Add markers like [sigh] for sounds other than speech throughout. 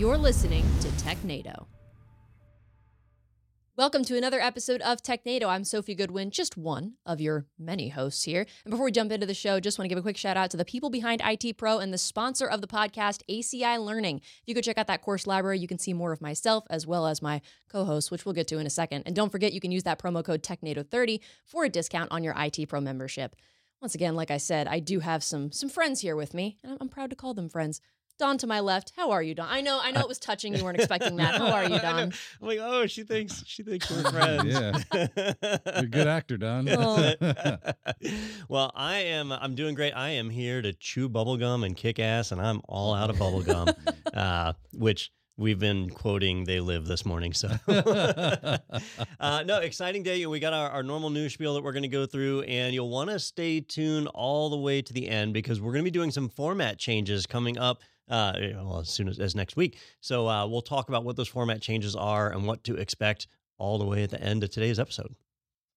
You're listening to TechNado. Welcome to another episode of TechNado. I'm Sophie Goodwin, just one of your many hosts here. And before we jump into the show, just want to give a quick shout out to the people behind IT Pro and the sponsor of the podcast, ACI Learning. If you go check out that course library, you can see more of myself as well as my co-hosts, which we'll get to in a second. And don't forget, you can use that promo code TechNado30 for a discount on your IT Pro membership. Once again, like I said, I do have some some friends here with me, and I'm proud to call them friends. Don to my left. How are you, Don? I know, I know it was touching. You weren't [laughs] expecting that. How are you, [laughs] Don? I'm like, oh, she thinks she thinks we're [laughs] friends. yeah, you're a good actor, Don. Oh. well, I am. I'm doing great. I am here to chew bubblegum and kick ass, and I'm all out of bubblegum, uh, which we've been quoting they live this morning so uh, no exciting day we got our, our normal news spiel that we're going to go through and you'll want to stay tuned all the way to the end because we're going to be doing some format changes coming up uh, well, as soon as, as next week so uh, we'll talk about what those format changes are and what to expect all the way at the end of today's episode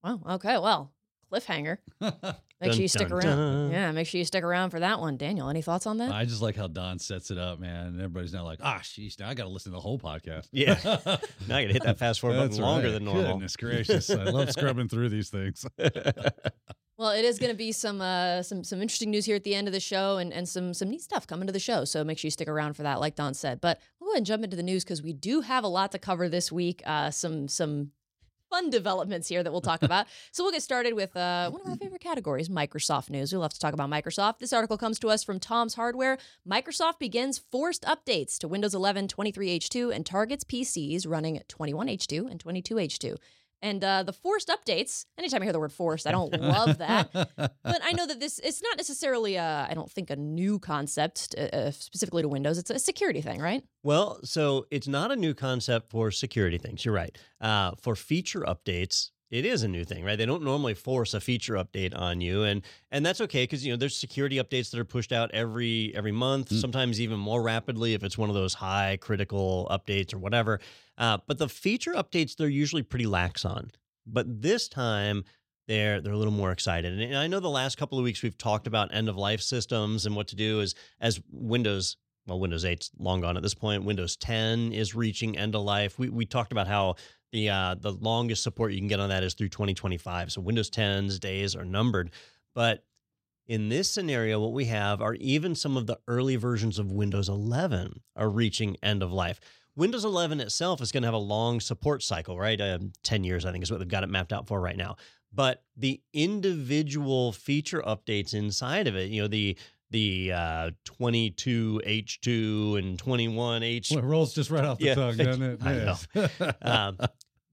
Wow. Okay. Well, cliffhanger. [laughs] Make Dun, sure you stick dun, around. dun. Yeah, make sure you stick around for that one. Daniel, any thoughts on that? I just like how Don sets it up, man. And everybody's now like, ah, sheesh, now I got to listen to the whole podcast. Yeah. [laughs] now i gotta hit that fast forward button longer right. than normal Goodness gracious. I love scrubbing through these things. [laughs] Well, it is going to be some uh, some some interesting news here at the end of the show, and and some some neat stuff coming to the show. So make sure you stick around for that, like Don said. But we'll go ahead and jump into the news because we do have a lot to cover this week. Uh, some some fun developments here that we'll talk about. [laughs] so we'll get started with uh, one of our favorite categories, Microsoft news. We love to talk about Microsoft. This article comes to us from Tom's Hardware. Microsoft begins forced updates to Windows 11 23H2 and targets PCs running 21H2 and 22H2. And uh, the forced updates, anytime I hear the word forced, I don't [laughs] love that. But I know that this, it's not necessarily, I don't think, a new concept uh, uh, specifically to Windows. It's a security thing, right? Well, so it's not a new concept for security things. You're right. Uh, for feature updates, it is a new thing, right? They don't normally force a feature update on you, and and that's okay because you know there's security updates that are pushed out every every month, Mm. sometimes even more rapidly if it's one of those high critical updates or whatever. Uh, but the feature updates they're usually pretty lax on. But this time they're they're a little more excited. And I know the last couple of weeks we've talked about end of life systems and what to do is as Windows well, Windows 8's long gone at this point. Windows 10 is reaching end of life. We we talked about how the uh, the longest support you can get on that is through 2025. So Windows 10's days are numbered. But in this scenario, what we have are even some of the early versions of Windows 11 are reaching end of life. Windows 11 itself is going to have a long support cycle, right? Um, 10 years, I think, is what they've got it mapped out for right now. But the individual feature updates inside of it, you know, the the uh, 22H2 and 21H Well, it rolls just right off the Yeah, tongue, doesn't it? [laughs] I know. Yes. [laughs]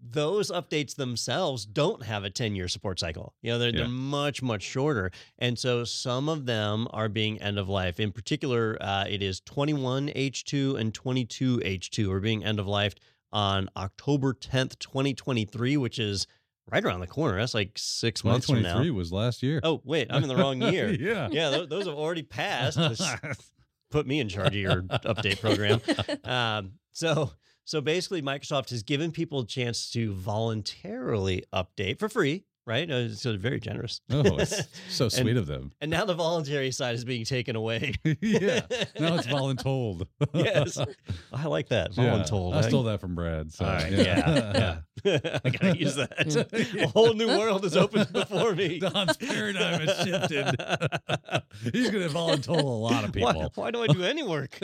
those updates themselves don't have a 10 year support cycle. You know, they're, Yeah. they're much, much shorter. And so some of them are being end of life. In particular, uh, it is 21H2 and 22H2 are being end of life on October 10th, 2023, which is right around the corner. That's like six months from now. 2023 was last year. Oh, wait, I'm in the wrong year. [laughs] yeah. yeah, those, those have already passed. [laughs] This- put me in charge of your update program. [laughs] Um, so so basically, Microsoft has given people a chance to voluntarily update for free, right? Uh, so very generous. oh, [laughs] it's so And- sweet of them. And now the voluntary side is being taken away. [laughs] yeah. Now it's [laughs] voluntold. yes, I like that. Yeah, Voluntold. I stole that from Brad. So, right, yeah, yeah. I gotta use that. a whole new world is opened before me. Don's paradigm has shifted. He's going to voluntold a lot of people. why do I do any work?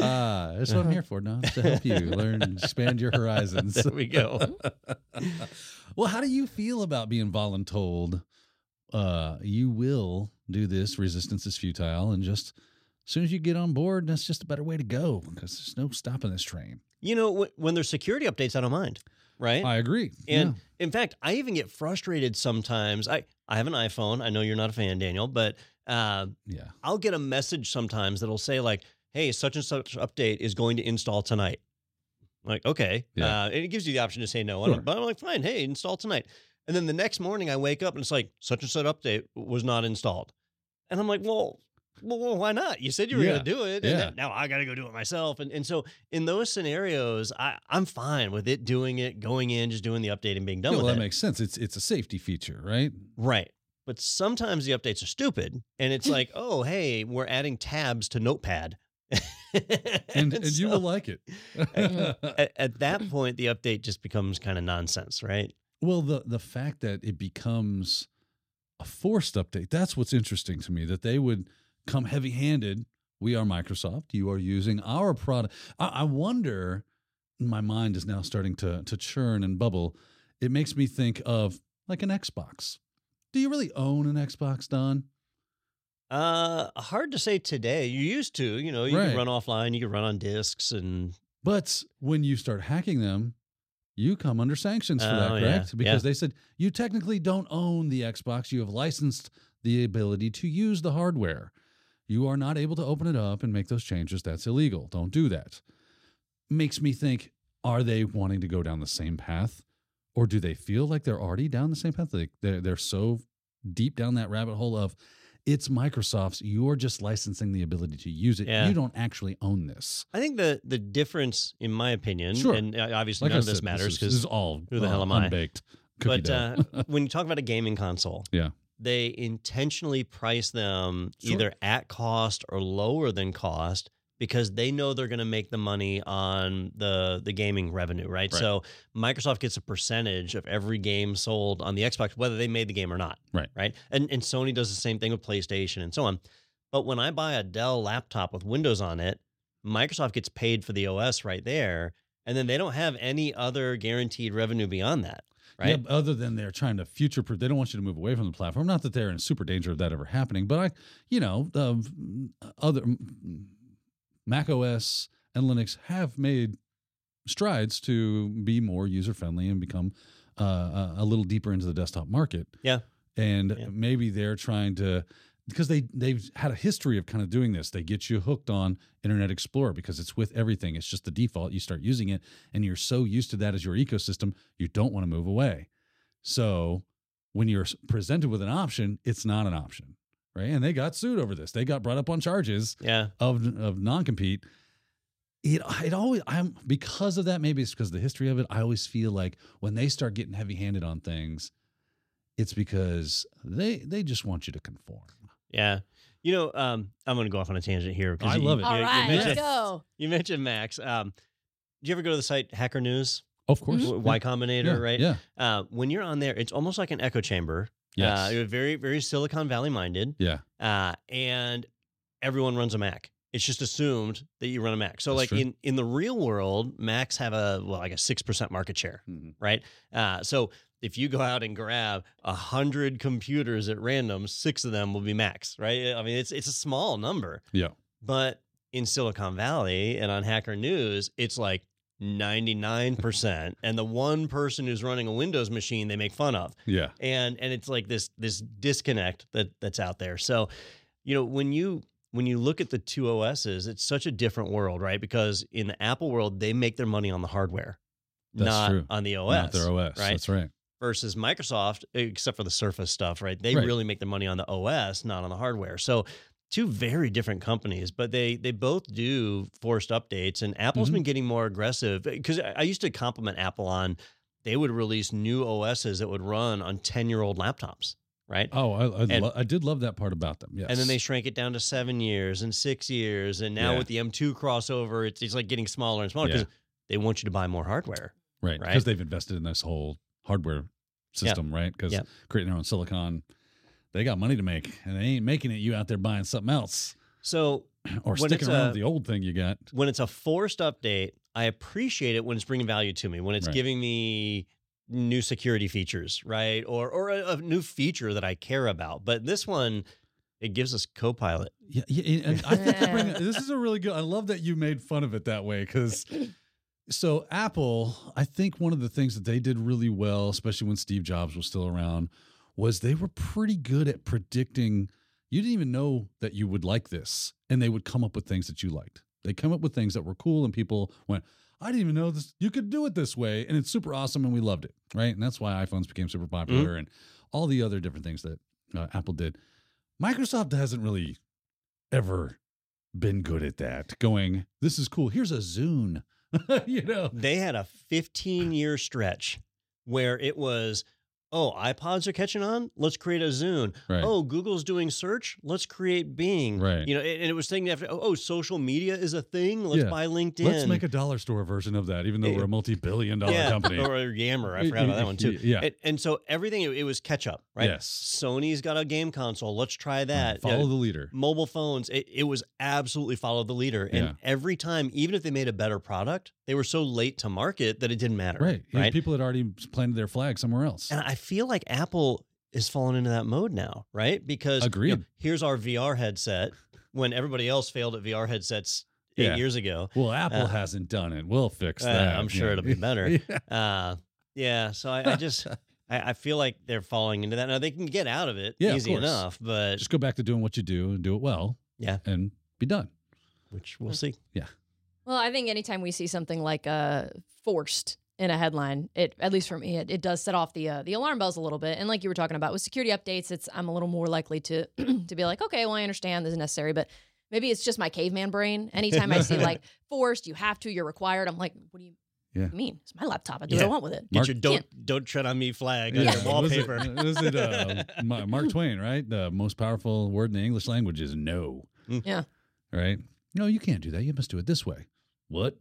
Ah, that's what I'm here for, Don, to help you learn, expand your horizons. there we go. Well, how do you feel about being voluntold? Uh, you will do this. Resistance is futile, and just as soon as you get on board, that's just a better way to go because there's no stopping this train. You know, wh- when there's security updates, I don't mind, right? I agree. And in fact, I even get frustrated sometimes. I, I have an iPhone. I know you're not a fan, Daniel, but uh, yeah, yeah. I'll get a message sometimes that'll say like, "Hey, such and such update is going to install tonight." I'm like, okay, Yeah. uh, and it gives you the option to say no. Sure. But I'm like, fine, hey, install tonight. And then the next morning, I wake up and it's like, such and such update was not installed, and I'm like, well. Well, well, why not? You said you were Yeah. going to do it, and Yeah. now I got to go do it myself. And and so in those scenarios, I I'm fine with it doing it, going in, just doing the update and being done Yeah, well, with that it. makes sense. It's it's a safety feature, right? Right. But sometimes the updates are stupid. And it's [laughs] like, oh, hey, we're adding tabs to Notepad. [laughs] and and you so will like it. Uh, [laughs] at, at that point, the update just becomes kind of nonsense, right? Well, the the fact that it becomes a forced update, that's what's interesting to me, that they would come heavy handed. We are Microsoft. You are using our product. I, I wonder, my mind is now starting to to churn and bubble. It makes me think of like an Xbox. Do you really own an Xbox, Don? Uh, hard to say today. You used to, you know, you Right. could run offline, you could run on discs, and But when you start hacking them, you come under sanctions for that, Oh, yeah. correct? Because Yeah. they said you technically don't own the Xbox. You have licensed the ability to use the hardware. You are not able to open it up and make those changes. That's illegal. Don't do that. Makes me think are they wanting to go down the same path? Or do they feel like they're already down the same path? Like they're, they're so deep down that rabbit hole of it's Microsoft's. You're just licensing the ability to use it. Yeah. You don't actually own this. I think the the difference, in my opinion, Sure. and uh, obviously Like none I of this said, matters because this is all who the uh, hell am I? unbaked cookie But uh, [laughs] when you talk about a gaming console, Yeah. they intentionally price them Sure. either at cost or lower than cost because they know they're going to make the money on the the gaming revenue, right? Right. So Microsoft gets a percentage of every game sold on the Xbox, whether they made the game or not, Right. Right, and and Sony does the same thing with PlayStation and so on. But when I buy a Dell laptop with Windows on it, Microsoft gets paid for the OS right there, and then they don't have any other guaranteed revenue beyond that, right? Yeah, other than they're trying to future proof, they don't want you to move away from the platform. Not that they're in super danger of that ever happening, but I, you know, um, other Mac OS and Linux have made strides to be more user friendly and become uh, a- little deeper into the desktop market. Yeah. and Yeah. maybe they're trying to because they they've had a history of kind of doing this. They get you hooked on Internet Explorer because it's with everything. It's just the default. You start using it, and you're so used to that as your ecosystem, you don't want to move away. So when you're presented with an option, it's not an option, right? And they got sued over this. They got brought up on charges yeah. of of non compete. It it always I'm because of that. Maybe it's because of the history of it. I always feel like when they start getting heavy handed on things, it's because they they just want you to conform. Yeah. You know, um, I'm going to go off on a tangent here. 'cause I you- love it. You, All you right, mentioned, let's go. [laughs] you mentioned Macs. Um, did you ever go to the site Hacker News? Of course, W- Y Combinator, yeah, right? Yeah. Uh, when you're on there, it's almost like an echo chamber. Yes. Uh, very, very Silicon Valley minded. yeah. Uh, and everyone runs a Mac. It's just assumed that you run a Mac. So, That's like true. in, in the real world, Macs have a well, like a six percent market share, right? Uh, so if you go out and grab a hundred computers at random, six of them will be Macs, right? I mean, it's it's a small number. Yeah. But in Silicon Valley and on Hacker News, it's like 99%. and the one person who's running a Windows machine they make fun of. Yeah. And and it's like this this disconnect that that's out there. So, you know, when you when you look at the two OSs, it's such a different world, right? Because in the Apple world, they make their money on the hardware, That's not true. on the OS. Not their OS. right? That's right. versus Microsoft, except for the Surface stuff, right? They Right. really make their money on the OS, not on the hardware. So two very different companies, but they they both do forced updates. And Apple's Mhm. been getting more aggressive because I used to compliment Apple on they would release new OSs that would run on ten year old laptops, right? Oh, I I, And- lo- I did love that part about them. Yes. And then they shrank it down to seven years and six years, and now Yeah. with the M2 crossover, it's it's like getting smaller and smaller because Yeah. they want you to buy more hardware. right right? because they've invested in this whole hardware system, right? Because creating their own silicon, they got money to make, and they ain't making it. You out there buying something else So [clears throat] or sticking around a- with the old thing you got. when it's a forced update, I appreciate it when it's bringing value to me, when it's Right. giving me new security features, right? Or or a, a new feature that I care about. But this one, it gives us Copilot. Yeah, yeah and I think you bring, [laughs] this is a really good. I love that you made fun of it that way because. [clears throat] So Apple, I think one of the things that they did really well, especially when Steve Jobs was still around, was they were pretty good at predicting. You didn't even know that you would like this, and they would come up with things that you liked. They come up with things that were cool, and people went, "I didn't even know this. You could do it this way, and it's super awesome, and we loved it, right?" And that's why iPhones became super popular, and all the other different things that uh, Apple did. Microsoft hasn't really ever been good at that. Going, this is cool. Here's a Zune. [laughs] you know, They had a 15 year stretch where it was oh, iPods are catching on. Let's create a Zune. Right. Oh, Google's doing search. Let's create Bing. Right. You know, and, it was thinking after, oh, oh, social media is a thing. Let's Yeah. buy LinkedIn. Let's make a dollar store version of that, even though we're a multi-billion dollar yeah, company. [laughs] or Yammer. I forgot about that one too. Yeah. And, and so everything it, it was catch up, right? Yes. Sony's got a game console. Let's try that. Follow Yeah, the leader. mobile phones. It, it was absolutely follow the leader. And Yeah. every time, even if they made a better product, they were so late to market that it didn't matter. Right. Right. People had already planted their flag somewhere else. And I feel like Apple is falling into that mode now, right? Because you know, here's our VR headset when everybody else failed at VR headsets eight Yeah. years ago. Well, Apple Uh, hasn't done it. We'll fix Uh, that. I'm sure Yeah. it'll be better. [laughs] Yeah. Uh, yeah. So I, I just I, I feel like they're falling into that. Now they can get out of it Yeah, of easy course. enough, but Just go back to doing what you do and do it well. Yeah. And be done. which we'll see. Yeah. Well, I think anytime we see something like a forced in a headline, it at least for me, it, it does set off the uh, the alarm bells a little bit. And like you were talking about with security updates, it's I'm a little more likely to [clears throat] to be like, okay, well, I understand this is necessary, but maybe it's just my caveman brain. Anytime I see [laughs] like forced, you have to, you're required. I'm like, what do you Yeah. mean? It's my laptop. I do what I want with it. Get Mark- your don't don't tread on me flag on Yeah. your What was it- wallpaper. [laughs] Was it, uh, Mark [laughs] Twain, right? The most powerful word in the English language is no. Mm. Yeah. Right? No, you can't do that. You must do it this way. What?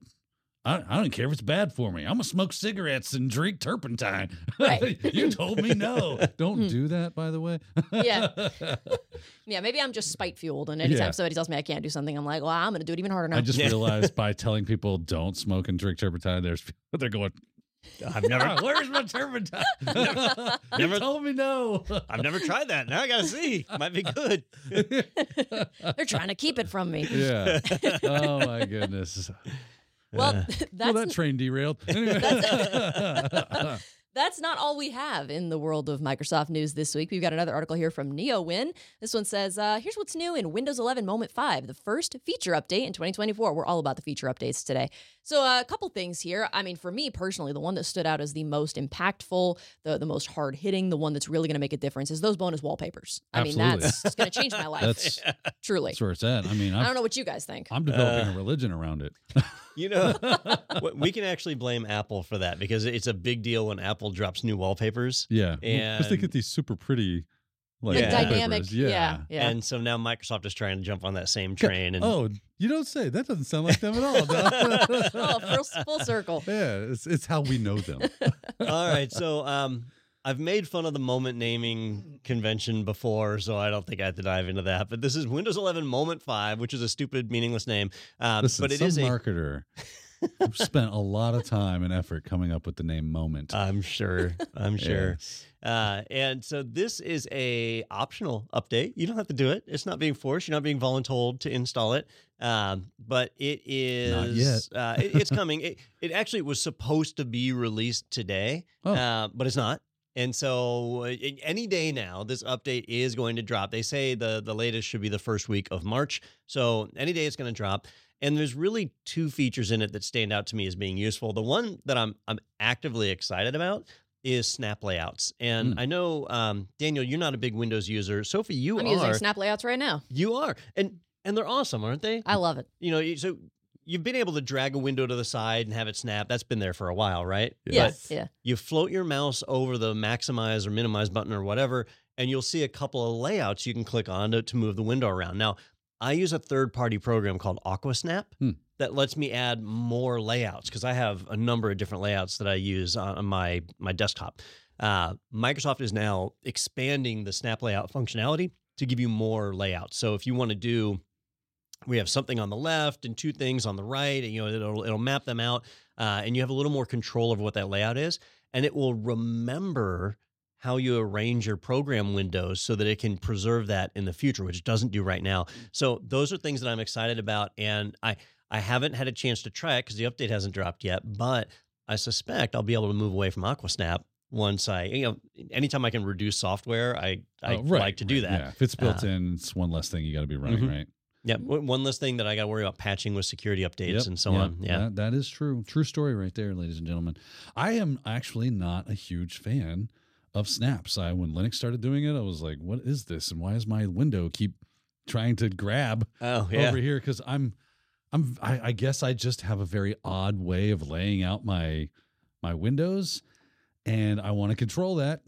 I, I don't care if it's bad for me. I'm going to smoke cigarettes and drink turpentine. Right. [laughs] you told me no. [laughs] Don't Hmm. do that, by the way. Yeah. [laughs] Yeah, maybe I'm just spite fueled. And anytime Yeah. somebody tells me I can't do something, I'm like, well, I'm going to do it even harder now. I just Yeah. realized by telling people don't smoke and drink turpentine, there's they're going, I've never "Ah, where's my turpentine? you Never- told me no. I've never tried that. Now I gotta see. Might be good. They're trying to keep it from me. yeah. Oh my goodness. Well, that's [laughs] well, that train derailed. [laughs] Anyway. [laughs] That's not all we have in the world of Microsoft news this week. We've got another article here from NeoWin. This one says, uh, here's what's new in Windows 11 Moment 5, the first feature update in 2024. We're all about the feature updates today. So, uh, a couple things here. I mean, for me personally, the one that stood out as the most impactful, the, the most hard hitting, the one that's really going to make a difference is those bonus wallpapers. I mean, Absolutely. that's going to change my [laughs] life, That's truly. that's where it's at. I mean, I I've, don't know what you guys think. I'm developing Uh, a religion around it. You know, [laughs] we can actually blame Apple for that because it's a big deal when Apple drops new wallpapers. Yeah, because they get these super pretty, like The Yeah. dynamic, wallpapers. yeah, yeah. And so now Microsoft is trying to jump on that same train. And Oh, you don't say. That doesn't sound like them at all. Doug. [laughs] oh, full, full circle. [laughs] Yeah, it's it's how we know them. [laughs] all right, so um, I've made fun of the moment naming convention before, so I don't think I have to dive into that. But this is Windows 11 Moment 5, which is a stupid, meaningless name. Um, Listen, but it some is a marketer spent a lot of time and effort coming up with the name Moment. I'm sure. I'm [laughs] sure. Yes. Uh, and so this is a optional update. You don't have to do it. It's not being forced. You're not being voluntold to install it. Um, but it is. Uh, it- it's coming. It, it actually was supposed to be released today, Oh. uh, but it's not. And so, uh, any day now, this update is going to drop. They say the the latest should be the first week of March. So any day it's going to drop. And there's really two features in it that stand out to me as being useful. The one that I'm I'm actively excited about is snap layouts. And Hmm. I know um, Daniel, you're not a big Windows user. Sophie, you I'm are. using Snap Layouts right now. You are, and and they're awesome, aren't they? I love it. you know, so you've been able to drag a window to the side and have it snap. That's been there for a while, right? Yes. Yeah. You float your mouse over the maximize or minimize button or whatever, and you'll see a couple of layouts you can click on to, to move the window around. Now, I use a third party program called Aquasnap Hmm. that lets me add more layouts because I have a number of different layouts that I use on my, my desktop. Uh, Microsoft is now expanding the snap layout functionality to give you more layouts. So if you want to do we have something on the left and two things on the right and you know it'll it'll map them out uh, and you have a little more control over what that layout is and it will remember how you arrange your program windows so that it can preserve that in the future which it doesn't do right now so those are things that i'm excited about and i i haven't had a chance to try it because the update hasn't dropped yet but i suspect i'll be able to move away from aquasnap once i you know anytime i can reduce software i i Oh, right, like to do that Yeah, if it's built Uh, in, it's one less thing you got to be running, Mhm. right? yeah one less thing that i got to worry about patching with security updates Yep, and so yep, on yeah that- that is true. True story right there, ladies and gentlemen. I am actually not a huge fan of snaps. I when Linux started doing it, I was like, "What is this? And why does my window keep trying to grab Oh over here?" Because I'm, I'm, I, I guess I just have a very odd way of laying out my my windows, and I want to control that.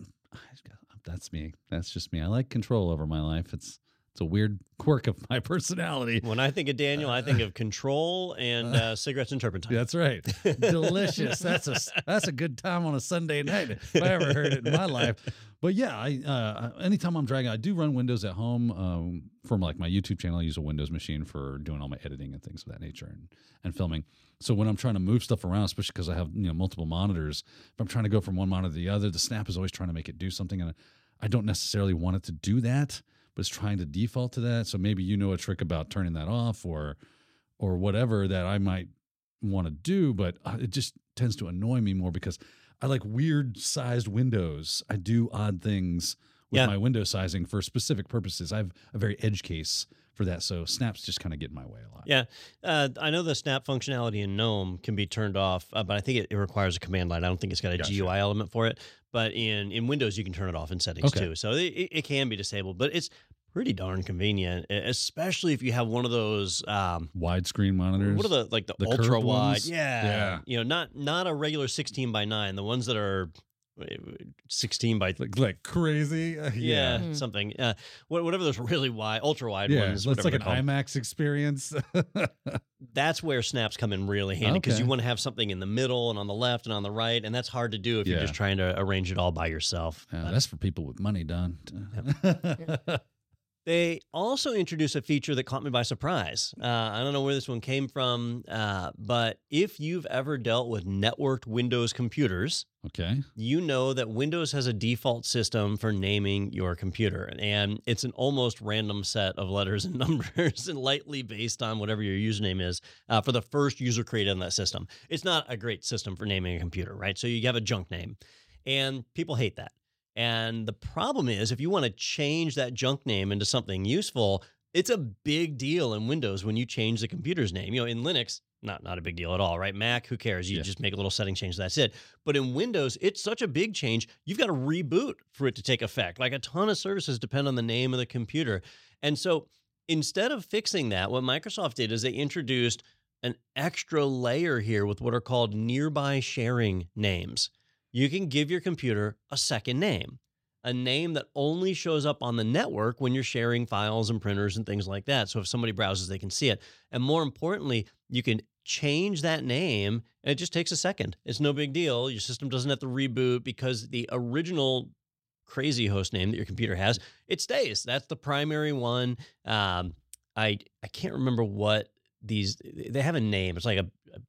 that's me. That's just me. I like control over my life. It's it's a weird quirk of my personality. When I think of Daniel, I think of control and [laughs] uh, cigarettes and turpentine. That's right. Delicious. That's a that's a good time on a Sunday night if I ever heard it in my life. But yeah, I uh, anytime I'm dragging, I do run Windows at home um, from like my YouTube channel. I use a Windows machine for doing all my editing and things of that nature and, and filming. So when I'm trying to move stuff around, especially because I have you know multiple monitors, if I'm trying to go from one monitor to the other, the snap is always trying to make it do something, and I don't necessarily want it to do that, it's trying to default to that. So maybe you know a trick about turning that off or or whatever that I might want to do, but uh, it just tends to annoy me more because I like weird sized windows. I do odd things with Yeah. my window sizing for specific purposes. I have a very edge case for that, so snaps just kind of get in my way a lot. Yeah, uh, I know the snap functionality in GNOME can be turned off, uh, but I think it, it requires a command line. I don't think it's got a Gotcha. GUI element for it. But in in Windows, you can turn it off in settings Okay. too, so it it can be disabled. But it's pretty darn convenient, especially if you have one of those. Um, Widescreen monitors. what are the like the, The curved ultra wide? Yeah, Yeah. You know, not not a regular sixteen by nine. The ones that are uh, sixteen by like, like crazy? Uh, yeah, Hmm. something. Uh, whatever those really wide, ultra wide Yeah, ones. it's like an called. IMAX experience. [laughs] that's where snaps come in really handy because you want to have something in the middle and on the left and on the right, and that's hard to do if you're just trying to arrange it all by yourself. Uh, that's for people with money, Don. [laughs] they also introduced a feature that caught me by surprise. Uh, I don't know where this one came from, uh, but if you've ever dealt with networked Windows computers, okay. you know that Windows has a default system for naming your computer, and it's an almost random set of letters and [laughs] numbers, and lightly based on whatever your username is uh, for the first user created on that system. It's not a great system for naming a computer, right? So you have a junk name, and people hate that. And the problem is, if you want to change that junk name into something useful, it's a big deal in Windows when you change the computer's name. You know, in Linux, not not a big deal at all, right? Mac, who cares? You Yeah. just make a little setting change, that's it. But in Windows, it's such a big change, you've got to reboot for it to take effect. Like a ton of services depend on the name of the computer. And so instead of fixing that, what Microsoft did is they introduced an extra layer here with what are called nearby sharing names. You can give your computer a second name, a name that only shows up on the network when you're sharing files and printers and things like that. So if somebody browses, they can see it. And more importantly, you can change that name and it just takes a second. It's no big deal. Your system doesn't have to reboot because the original crazy host name that your computer has, it stays. That's the primary one. Um, I I can't remember what these they have a name. It's like a, a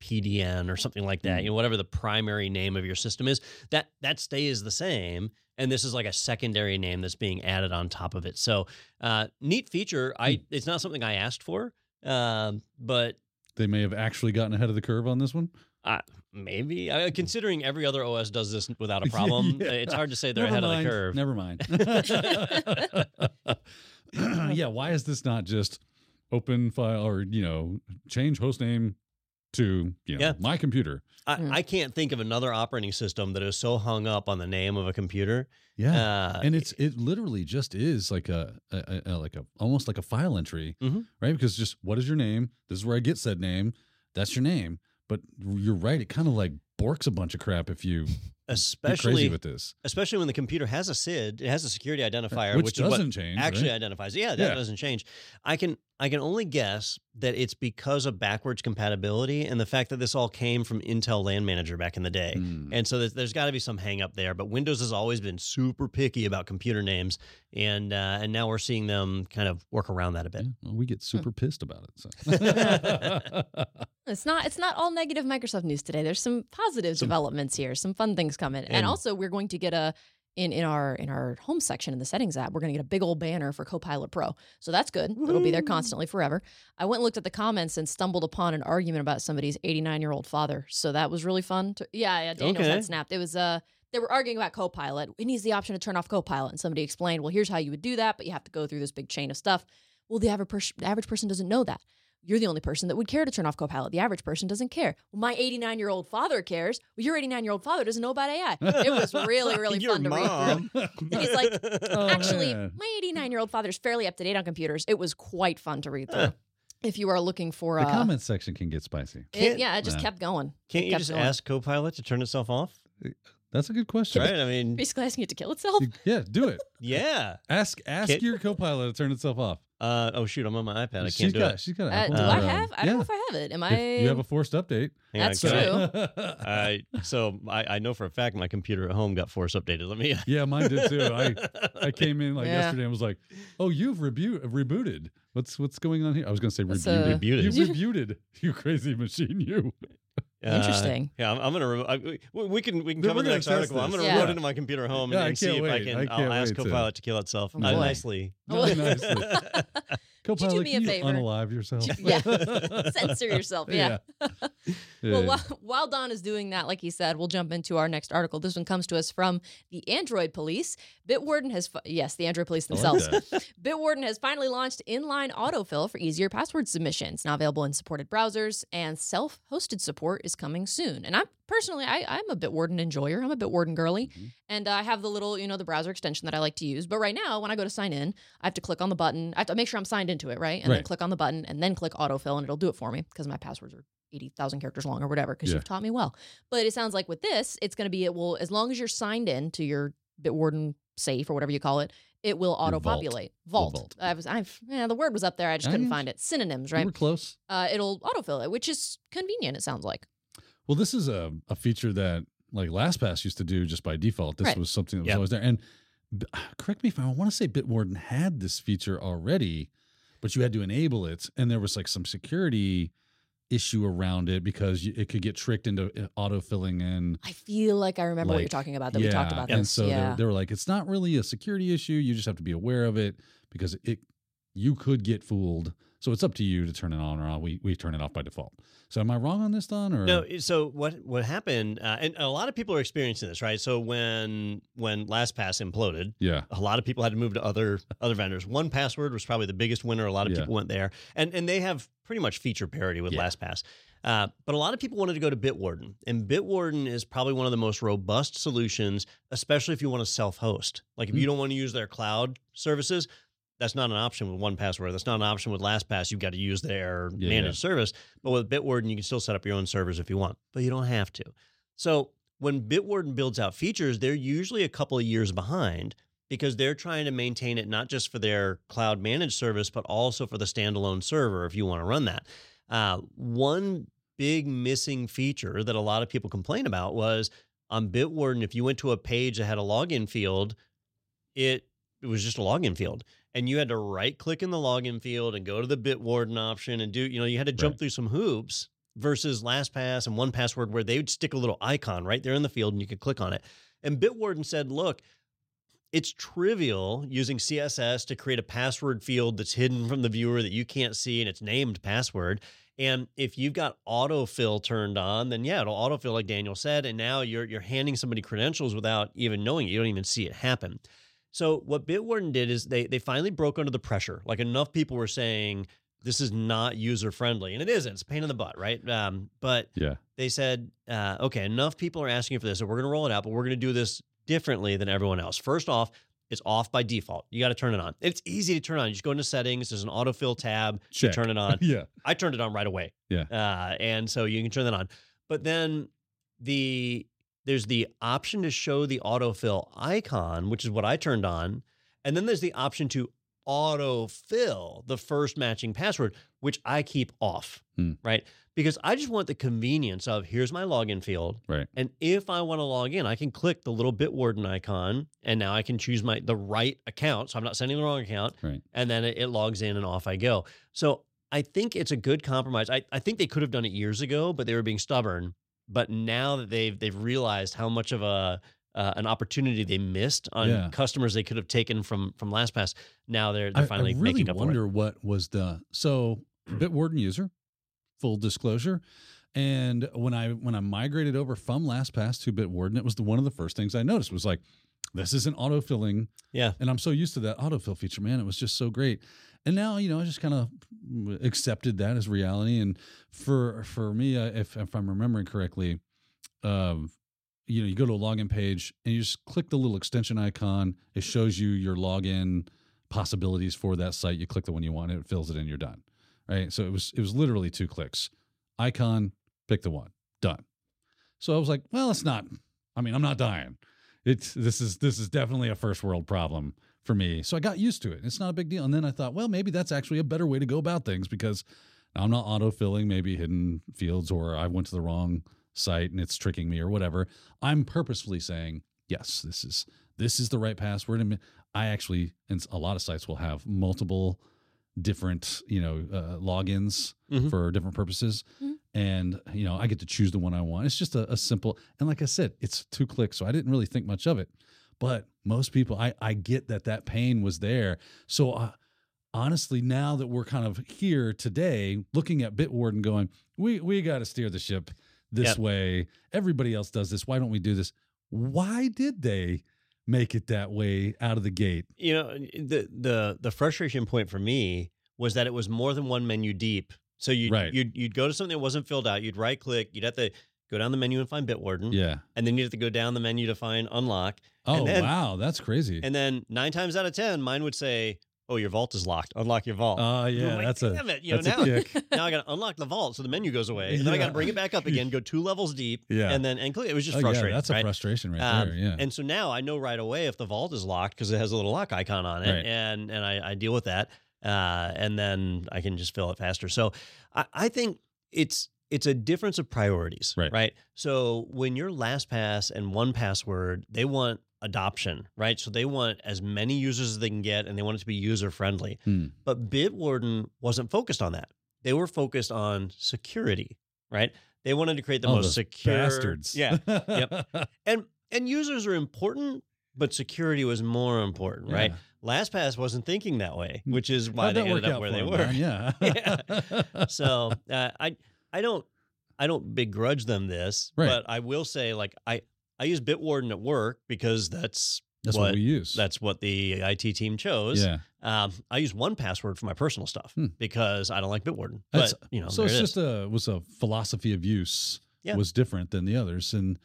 PDN or something like that. You know, whatever the primary name of your system is, that that stays the same. And this is like a secondary name that's being added on top of it. So uh, neat feature. I it's not something I asked for, um, but They may have actually gotten ahead of the curve on this one. uh, maybe uh, considering every other OS does this without a [laughs] problem, Yeah. it's hard to say they're Never ahead mind. of the curve. Never mind. [laughs] [clears throat] yeah, why is this not just open file or you know change host name to you know Yeah. my computer? I, Mm. I can't think of another operating system that is so hung up on the name of a computer. Yeah. Uh, and it's it literally just is like a, a, a- a- like a almost like a file entry, Mhm. right? Because just what is your name? This is where I get said name. That's your name. But you're right. It kind of like borks a bunch of crap if you get crazy especially with this, especially when the computer has a SID, it has a security identifier, which, which, is what doesn't change. actually right? identifies. Yeah, that Yeah. doesn't change. I can I can only guess that it's because of backwards compatibility and the fact that this all came from Intel LAN Manager back in the day. Hmm. And so there's, there's got to be some hang up there. But Windows has always been super picky about computer names, and uh, and now we're seeing them kind of work around that a bit. Yeah, well, we get Hmm. super pissed about it. So. [laughs] [laughs] It's not it's not all negative Microsoft news today. There's some positive Some- developments here, some fun things coming. And, And- also we're going to get a in in our in our home section in the settings app, we're going to get a big old banner for Copilot Pro. So that's good. It'll be there constantly forever. I went and looked at the comments and stumbled upon an argument about somebody's 89-year-old father. So that was really fun. To, yeah, yeah, Daniel's Okay. had snapped. It was uh they were arguing about Copilot. It needs the option to turn off Copilot, and somebody explained, well, here's how you would do that, but you have to go through this big chain of stuff. Well, the average, pers- the average person doesn't know that. You're the only person that would care to turn off Copilot. The average person doesn't care. Well, my 89 year old father cares. Well, your 89 year old father doesn't know about AI. It was [laughs] really, really Your fun to read through. And he's like, [laughs] Oh, Actually, man. my 89 year old father's fairly up to date on computers. It was quite fun to read through. [laughs] if you are looking for the uh, comment section can get spicy. it- yeah, it just Yeah. kept going. Can't It you just going. ask Copilot to turn itself off? That's a good question. right? I mean, Basically asking it to kill itself. Yeah, do it. [laughs] yeah. Ask ask Kit- your Copilot to turn itself off. Uh, oh shoot, I'm on my iPad. I she's can't do got it. she's got an Uh, Apple do I have? I don't know if I have it. Am I? If you have a forced update. Hang That's can I- true. [laughs] I so I, I know for a fact my computer at home got force updated. Let me. [laughs] yeah, mine did too. I I came in like Yeah. yesterday and was like, "Oh, you've rebu- rebooted. What's what's going on here?" I was going to say That's, rebooted. uh, Rebuted. You rebooted, you crazy machine, you. Uh, Interesting. yeah, I'm, I'm gonna. Re- I, we, we can we can We're cover the gonna next test article. I'm this. gonna Yeah. load into my computer at home Yeah, I and, and see can't if I wait. can. I I'll can't ask wait to- Copilot to kill itself Oh, uh, boy. nicely. [laughs] No, [laughs] nicely. Copilot, me can a you favor? unalive yourself? Yeah. [laughs] Censor yourself. Yeah. Yeah. Well, while, while Don is doing that, like he said, we'll jump into our next article. This one comes to us from the Android Police. Bitwarden has, fi- yes, the Android Police like themselves. [laughs] Bitwarden has finally launched inline autofill for easier password submission. It's now available in supported browsers, and self-hosted support is coming soon. And I'm personally, I, I'm a Bitwarden enjoyer. I'm a Bitwarden girly, Mhm. and I have the little, you know, the browser extension that I like to use. But right now, when I go to sign in, I have to click on the button. I have to make sure I'm signed into it, right? And then click on the button, and then click autofill, and it'll do it for me because my passwords are 80,000 characters long or whatever, because Yeah. you've taught me well. But it sounds like with this, it's going to be, it will, as long as you're signed in to your Bitwarden safe or whatever you call it, it will auto vault. populate. Vault. vault. I was, I've, yeah, the word was up there. I just I couldn't guess. find it. Synonyms, You right? were close. Uh, it'll autofill it, which is convenient, it sounds like. Well, this is a, a feature that like LastPass used to do just by default. This Right. was something that was Yep. always there. And correct me if I want to say Bitwarden had this feature already, but you had to enable it, and there was like some security issue around it because it could get tricked into uh, autofilling in. I feel like I remember what you're talking about, that we talked about and this. so yeah. they were like, it's not really a security issue. You just have to be aware of it because it you could get fooled. So it's up to you to turn it on or off. We we turn it off by default. So am I wrong on this, Don? Or No, so what what happened? Uh, and a lot of people are experiencing this, right? So when when LastPass imploded, yeah, a lot of people had to move to other other vendors. 1Password was probably the biggest winner. A lot of Yeah. people went there, and and they have pretty much feature parity with Yeah. LastPass. Uh, but a lot of people wanted to go to Bitwarden, and Bitwarden is probably one of the most robust solutions, especially if you want to self-host. Like if you Hmm. don't want to use their cloud services, that's not an option with 1Password. That's not an option with LastPass. You've got to use their Yeah, managed service. But with Bitwarden, you can still set up your own servers if you want, but you don't have to. So when Bitwarden builds out features, they're usually a couple of years behind because they're trying to maintain it not just for their cloud managed service, but also for the standalone server if you want to run that. Uh, one big missing feature that a lot of people complain about was on Bitwarden, if you went to a page that had a login field, it it was just a login field. And you had to right click in the login field and go to the Bitwarden option and do, you know, you had to jump Right. through some hoops versus LastPass and 1Password where they would stick a little icon right there in the field and you could click on it. And Bitwarden said, look, it's trivial using CSS to create a password field that's hidden from the viewer that you can't see and it's named password. And if you've got autofill turned on, then yeah, it'll autofill like Daniel said. And now you're you're handing somebody credentials without even knowing it. You don't even see it happen. So what Bitwarden did is they they finally broke under the pressure. Like enough people were saying this is not user friendly, and it isn't. It's a pain in the butt, right? Um, but yeah. they said, uh, okay, enough people are asking for this, so we're going to roll it out, but we're going to do this differently than everyone else. First off, it's off by default. You got to turn it on. It's easy to turn on. You just go into settings. There's an autofill tab. Check. You turn it on. [laughs] yeah. I turned it on right away. Yeah. Uh, and so you can turn that on. But then the there's the option to show the autofill icon, which is what I turned on. And then there's the option to autofill the first matching password, which I keep off. Hmm. Right. Because I just want the convenience of here's my login field. Right. And if I want to log in, I can click the little Bitwarden icon and now I can choose my the right account. So I'm not sending the wrong account Right. and then it, it logs in and off I go. So I think it's a good compromise. I, I think they could have done it years ago, but they were being stubborn. But now that they've they've realized how much of a uh, an opportunity they missed on Yeah. customers they could have taken from from LastPass, now they're they're I, finally I really making up wonder what was the so [clears throat] Bitwarden user, full disclosure. And when I when I migrated over from LastPass to Bitwarden, it was the one of the first things I noticed was like, this isn't autofilling. Yeah. And I'm so used to that autofill feature, man. It was just so great. And now, you know, I just kind of accepted that as reality. And for for me, uh, if if I'm remembering correctly, um, you know, you go to a login page and you just click the little extension icon. It shows you your login possibilities for that site. You click the one you want, it fills it in, you're done. Right. So it was it was literally two clicks. Icon, pick the one, done. So I was like, well, it's not I mean, I'm not dying. It's this is this is definitely a first world problem for me. So I got used to it. It's not a big deal. And then I thought, well, maybe that's actually a better way to go about things because I'm not autofilling maybe hidden fields or I went to the wrong site and it's tricking me or whatever. I'm purposefully saying, yes, this is this is the right password. And I actually, and a lot of sites will have multiple different, you know, uh, logins Mhm. for different purposes. Mhm. And, you know, I get to choose the one I want. It's just a, a simple, and like I said, it's two clicks. So I didn't really think much of it. But most people, I, I get that that pain was there. So uh, honestly, now that we're kind of here today, looking at Bitwarden going, we, we got to steer the ship this Yep. way. Everybody else does this. Why don't we do this? Why did they make it that way out of the gate? you know the the the frustration point for me was that it was more than one menu deep so you'd, Right. you'd you'd go to something that wasn't filled out you'd right click you'd have to go down the menu and find bitwarden Yeah. and then you'd have to go down the menu to find unlock Oh, then- wow. That's crazy. and then nine times out of ten mine would say oh your vault is locked unlock your vault Oh, I'm yeah. like, That's a, damn it you know that's now a kick. [laughs] now i gotta unlock the vault so the menu goes away and then i gotta bring it back up [laughs] again go two levels deep Yeah. and then and click it was just Oh, yeah, frustrating that's a right? frustration right Um, there. Yeah. And so now I know right away if the vault is locked because it has a little lock icon on it, Right. and and I, I deal with that, uh, and then I can just fill it faster. So I, I think it's it's a difference of priorities, Right. Right. So when you're LastPass and 1Password, they want adoption, right? So they want as many users as they can get, and they want it to be user friendly. Hmm. But Bitwarden wasn't focused on that. They were focused on security, right? They wanted to create the Oh, most secure bastards. Yeah, yep. [laughs] and and users are important, but security was more important, right? LastPass wasn't thinking that way, which is why How'd they ended up where they were. Yeah. [laughs] Yeah. So uh, I I don't I don't begrudge them this, Right. but I will say like I I use Bitwarden at work because that's That's what, what we use. that's what the IT team chose. yeah. Um, I use 1Password for my personal stuff Hmm. because I don't like Bitwarden. That's- But you know, so it's it just a was a philosophy of use Yeah. was different than the others, and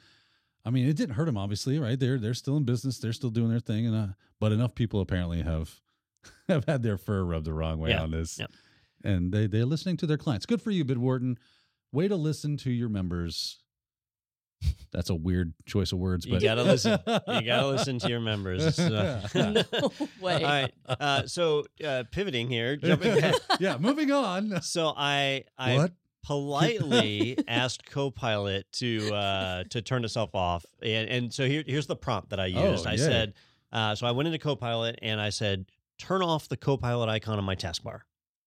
I mean it didn't hurt them obviously, right? They're they're still in business, they're still doing their thing, and uh, but enough people apparently have [laughs] have had their fur rubbed the wrong way Yeah. on this, Yep. And they they're listening to their clients. Good for you, Bitwarden. Way to listen to your members. That's a weird choice of words, but You gotta listen. You gotta [laughs] listen to your members. [laughs] It's, uh, no [laughs] way. All right. Uh, so uh, pivoting here, jumping back. yeah, moving on. So I I what? politely asked Copilot to uh, to turn itself off, and and so here here's the prompt that I Oh, used. I said, uh, so I went into Copilot and I said, turn off the Copilot icon on my taskbar,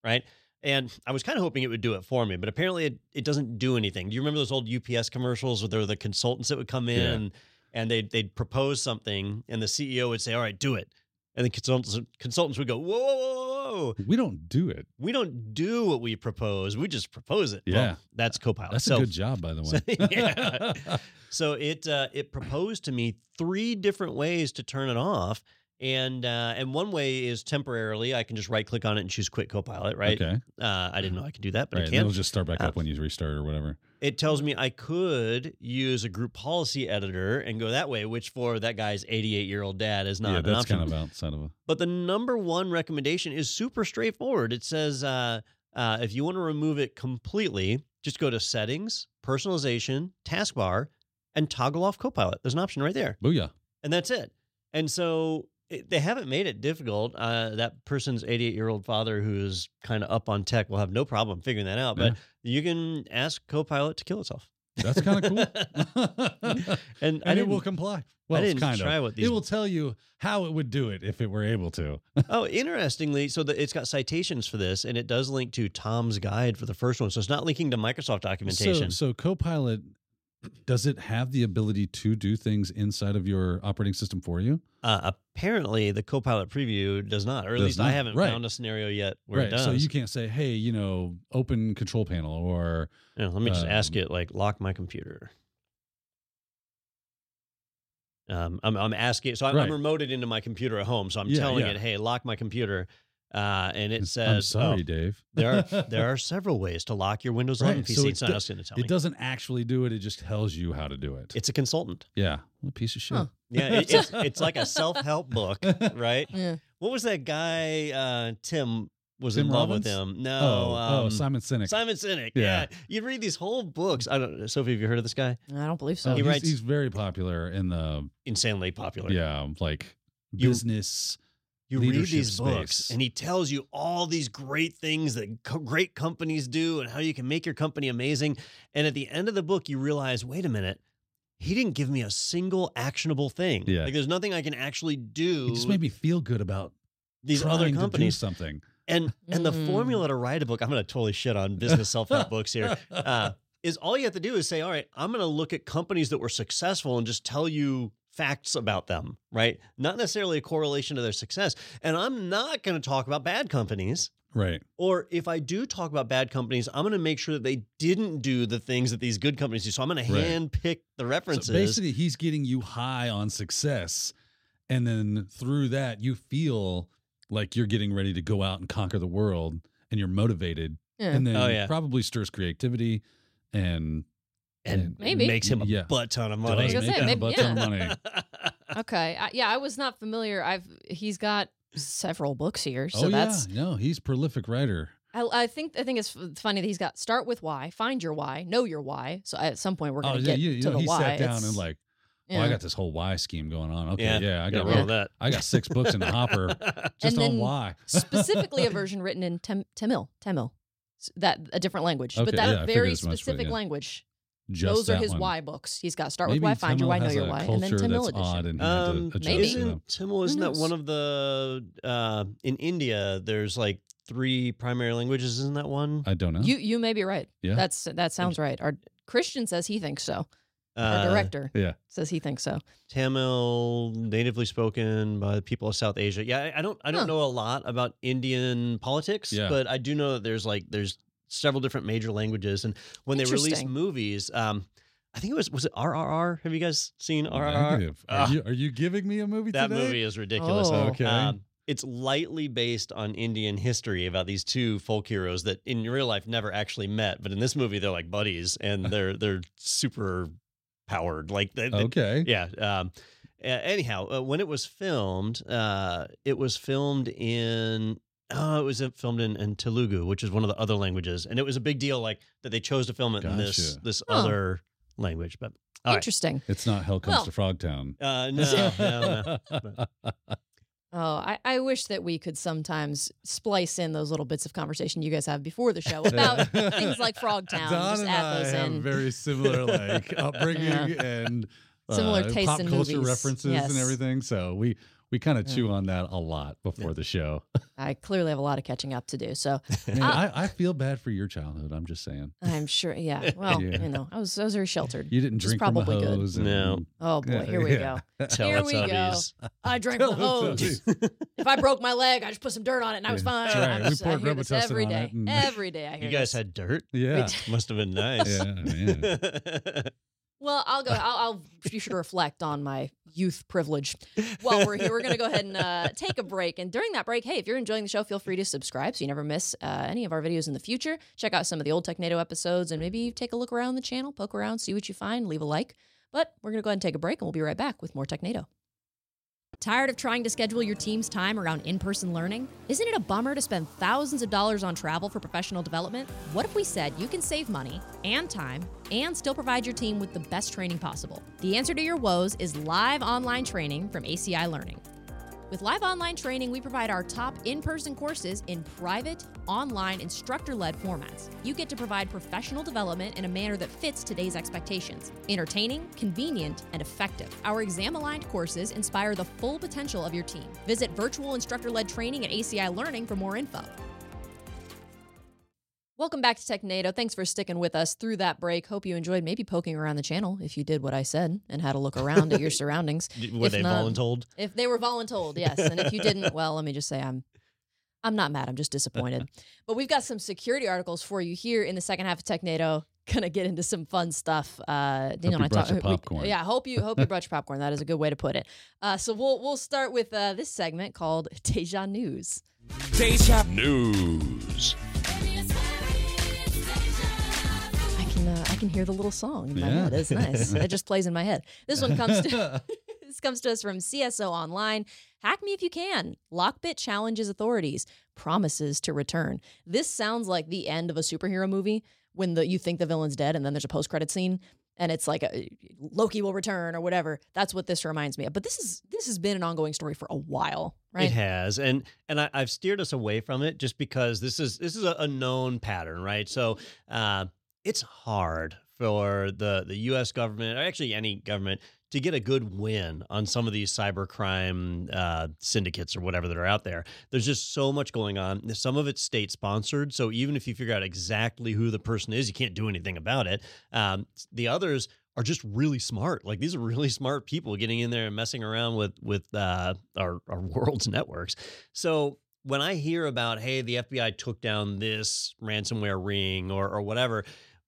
right? And I was kind of hoping it would do it for me, but apparently it, it doesn't do anything. Do you remember those old UPS commercials where there were the consultants that would come in Yeah. and, and they'd, they'd propose something and the CEO would say, all right, do it. And the consultants, consultants would go, whoa, whoa, whoa, whoa. We don't do it. We don't do what we propose. We just propose it. Yeah. Well, that's Copilot. That's so, a good job, by the so- way. [laughs] yeah. [laughs] so it uh, it proposed to me three different ways to turn it off, and uh, and one way is temporarily. I can just right click on it and choose Quit Copilot. Right. Okay. Uh, I didn't know I could do that, but Right. I can. It'll just start back Uh, up when you restart or whatever. It tells me I could use a group policy editor and go that way, which for that guy's 88 year old dad is not yeah, an that's option. kind of outside of a. But the number one recommendation is super straightforward. It says uh, uh, if you want to remove it completely, just go to settings, personalization, taskbar, and toggle off Copilot. There's an option right there, Booyah. and that's it. And so it, they haven't made it difficult. Uh, that person's 88 year old father, who's kind of up on tech, will have no problem figuring that out. But you can ask Copilot to kill itself. That's [laughs] kind of cool. and and it will comply. Well, I didn't kind try of. what these It will tell you how it would do it if it were able to. [laughs] Oh, interestingly, so the, it's got citations for this, and it does link to Tom's guide for the first one. So it's not linking to Microsoft documentation. So, so Copilot, does it have the ability to do things inside of your operating system for you? uh, apparently, the Copilot preview does not, or at Does least I haven't right. found a scenario yet where right. it does. So you can't say, "Hey, you know, open control panel," or Yeah, let me just ask um, it, like, lock my computer. Um, I'm, I'm asking, so I'm, I'm remoted into my computer at home. So I'm Yeah, telling yeah. it, hey, lock my computer. Uh, and it says, I'm sorry, oh, Dave. there are [laughs] there are several ways to lock your Windows 11 Right, PC. so it's not do- going to tell It me. doesn't actually do it. It just tells you how to do it. It's a consultant. yeah, what a piece of shit. Huh. Yeah, it, it's [laughs] it's like a self help book, [laughs] right? Yeah. What was that guy, uh, Tim? was Tim in love with him. No, oh, oh, um, Simon Sinek. Simon Sinek. Yeah. Yeah. you read these whole books. I don't. Sophie, have you heard of this guy? I don't believe so. Oh, He he's, writes- he's very popular in the Insanely popular. yeah, like You- business. You read leadership these books space. and he tells you all these great things that co- great companies do and how you can make your company amazing and at the end of the book you realize wait a minute he didn't give me a single actionable thing Yeah. like there's nothing i can actually do It just made me feel good about these trying other to do companies something. and and the Mm. formula to write a book i'm going to totally shit on business self-help books here [laughs] uh, is all you have to do is say all right i'm going to look at companies that were successful and just tell you facts about them right not necessarily a correlation to their success and i'm not going to talk about bad companies right. or if I do talk about bad companies, I'm going to make sure that they didn't do the things that these good companies do. So I'm going to Right. hand pick the references. So basically, he's getting you high on success, and then through that, you feel like you're getting ready to go out and conquer the world, and you're motivated, Yeah. and then Oh, yeah. probably stirs creativity and and Maybe. makes him a Yeah. butt ton of money. was gonna make say, him a maybe- butt ton of money. [laughs] Okay. I, yeah, I was not familiar. I've he's got several books here, so oh that's yeah, no, he's a prolific writer. I, I think I think it's f- funny that he's got start with why, find your why, know your why. So at some point we're Oh gonna yeah, get you, you to know, the he why. sat down It's- and like, oh, yeah. I got this whole why scheme going on. Okay, Yeah. yeah, I Gotta got roll that. I got six books in the hopper [laughs] just And on then why. [laughs] specifically a version written in Tam- Tamil, Tamil, S- that a different lanlanguage, but Okay, that yeah, I figured very as much, but specific yeah. language. Just Those are his one. why books. He's got start with Maybe why, find your why, know your why, and then culture Tamil that's edition. odd and he had to Um, adjust, maybe. you know. isn't Tamil? Isn't that one of the uh, in India? There's like three primary languages. Isn't that one? I don't know. You you may be right. Yeah. That's that sounds right. Our Christian says he thinks so. Our Uh, director yeah. says he thinks so. Tamil, natively spoken by the people of South Asia. Yeah, I, I don't, I don't Huh. know a lot about Indian politics, Yeah. but I do know that there's like there's several different major languages, and when they release movies, um, I think it was was it RRR. Have you guys seen RRR? Negative. Are, Ah. you, are you giving me a movie That today? movie is ridiculous. Oh. Okay. Um, it's lightly based on Indian history about these two folk heroes that in real life never actually met, but in this movie they're like buddies and [laughs] they're they're super powered. Like they, they- okay. yeah. Um, a- anyhow, uh, when it was filmed, uh, it was filmed in. Oh, it was uh, filmed in, in Telugu, which is one of the other languages, and it was a big deal, like that they chose to film it in this Gotcha. this Huh. other language. But all right. Interesting. It's not Hell Comes Well- to Frogtown. uh, [laughs] no, no, no. Oh, I, I wish that we could sometimes splice in those little bits of conversation you guys have before the show about [laughs] things like Frogtown. Don just and add I those have in. very similar like [laughs] upbringing and Similar uh, tastes pop in culture movies. references and everything. So we we kind of Yeah. chew on that a lot before Yeah. the show. [laughs] I clearly have a lot of catching up to do. So [laughs] Man, Ah. I, I feel bad for your childhood. I'm just saying. I'm sure. Yeah. [laughs] Well, Yeah. you know, I was I was very sheltered. You didn't Which is drink from a probably good. hose. No. Oh boy, here we yeah. go. Tell Here it's we go. I drank the hose. if I broke my leg, I just put some dirt on it and I was Yeah, fine. right. I'm We just- I poured hear this Robitussin every on day. it and- Every day I hear You guys this. had dirt. Yeah. Must have been nice. Yeah, man. Well, I'll go. I'll, I'll you reflect on my youth privilege. While we're here, we're gonna go ahead and uh, take a break. And during that break, hey, if you're enjoying the show, feel free to subscribe so you never miss uh, any of our videos in the future. Check out some of the old Technado episodes, and maybe take a look around the channel, poke around, see what you find, leave a like. But we're gonna go ahead and take a break, and we'll be right back with more Technado. Tired of trying to schedule your team's time around in person learning? Isn't it a bummer to spend thousands of dollars on travel for professional development? What if we said you can save money and time and still provide your team with the best training possible? The answer to your woes is live online training from ACI Learning. With live online training, we provide our top in person courses in private, online, instructor led formats. You get to provide professional development in a manner that fits today's expectations entertaining, convenient, and effective. Our exam aligned courses inspire the full potential of your team. Visit virtual instructor led training at ACI Learning for more info. Welcome back to Technado. Thanks for sticking with us through that break. Hope you enjoyed maybe poking around the channel if you did what I said and had a look around at your [laughs] surroundings. Were If they not- voluntold? If they were voluntold, yes. And if you didn't, [laughs] well, let me just say I'm I'm not mad. I'm just disappointed. but we've got some security articles for you here in the second half of Technado. [laughs] Gonna get into some fun stuff. Uh, Daniel you and I brought talk- your we- popcorn. yeah, hope you hope you brought your popcorn. That is a good way to put it. Uh, so we'll we'll start with uh, this segment called Deja News. Deja News. Can uh, I can hear the little song in my Yeah. head. It's nice. it just plays in my head. This one comes to [laughs] [laughs] this comes to us from CSO Online. Hack me if you can. Lockbit challenges authorities, promises to return. This sounds like the end of a superhero movie when the you think the villain's dead and then there's a post credit scene and it's like a, Loki will return or whatever. That's what this reminds me of. But this is this has been an ongoing story for a while, right? It has, and and I, I've steered us away from it just because this is this is a, a known pattern, right? So uh, it's hard for the the U.S. government, or actually any government, to get a good win on some of these cybercrime uh, syndicates or whatever that are out there. There's just so much going on. Some of it's state sponsored, so even if you figure out exactly who the person is, you can't do anything about it. Um, the others are just really smart. Like these are really [laughs] smart people getting in there and messing around with with uh, our our [laughs] world's networks. So when I hear about hey, the FBI took down this ransomware ring or or whatever,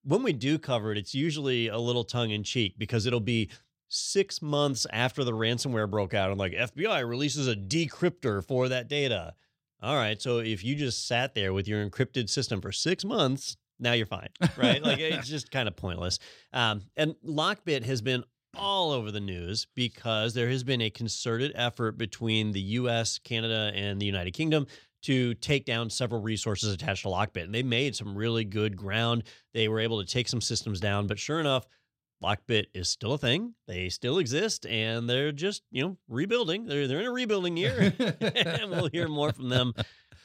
when we do cover it, it's usually a little tongue in cheek because it'll be six months after the ransomware broke out. and like FBI releases a decryptor for that data. All right, so if you just sat there with your encrypted system for six months, now you're fine, right? like it's [laughs] just kind of pointless. Um, and Lockbit has been all over the news because there has been a concerted effort between the US, Canada, and the United Kingdom to take down several resources attached to Lockbit. And they made some really good ground. They were able to take some systems down, but sure enough, Lockbit is still a thing. They still exist, and they're just you know rebuilding. They're they're in a rebuilding year, [laughs] and we'll hear more from them,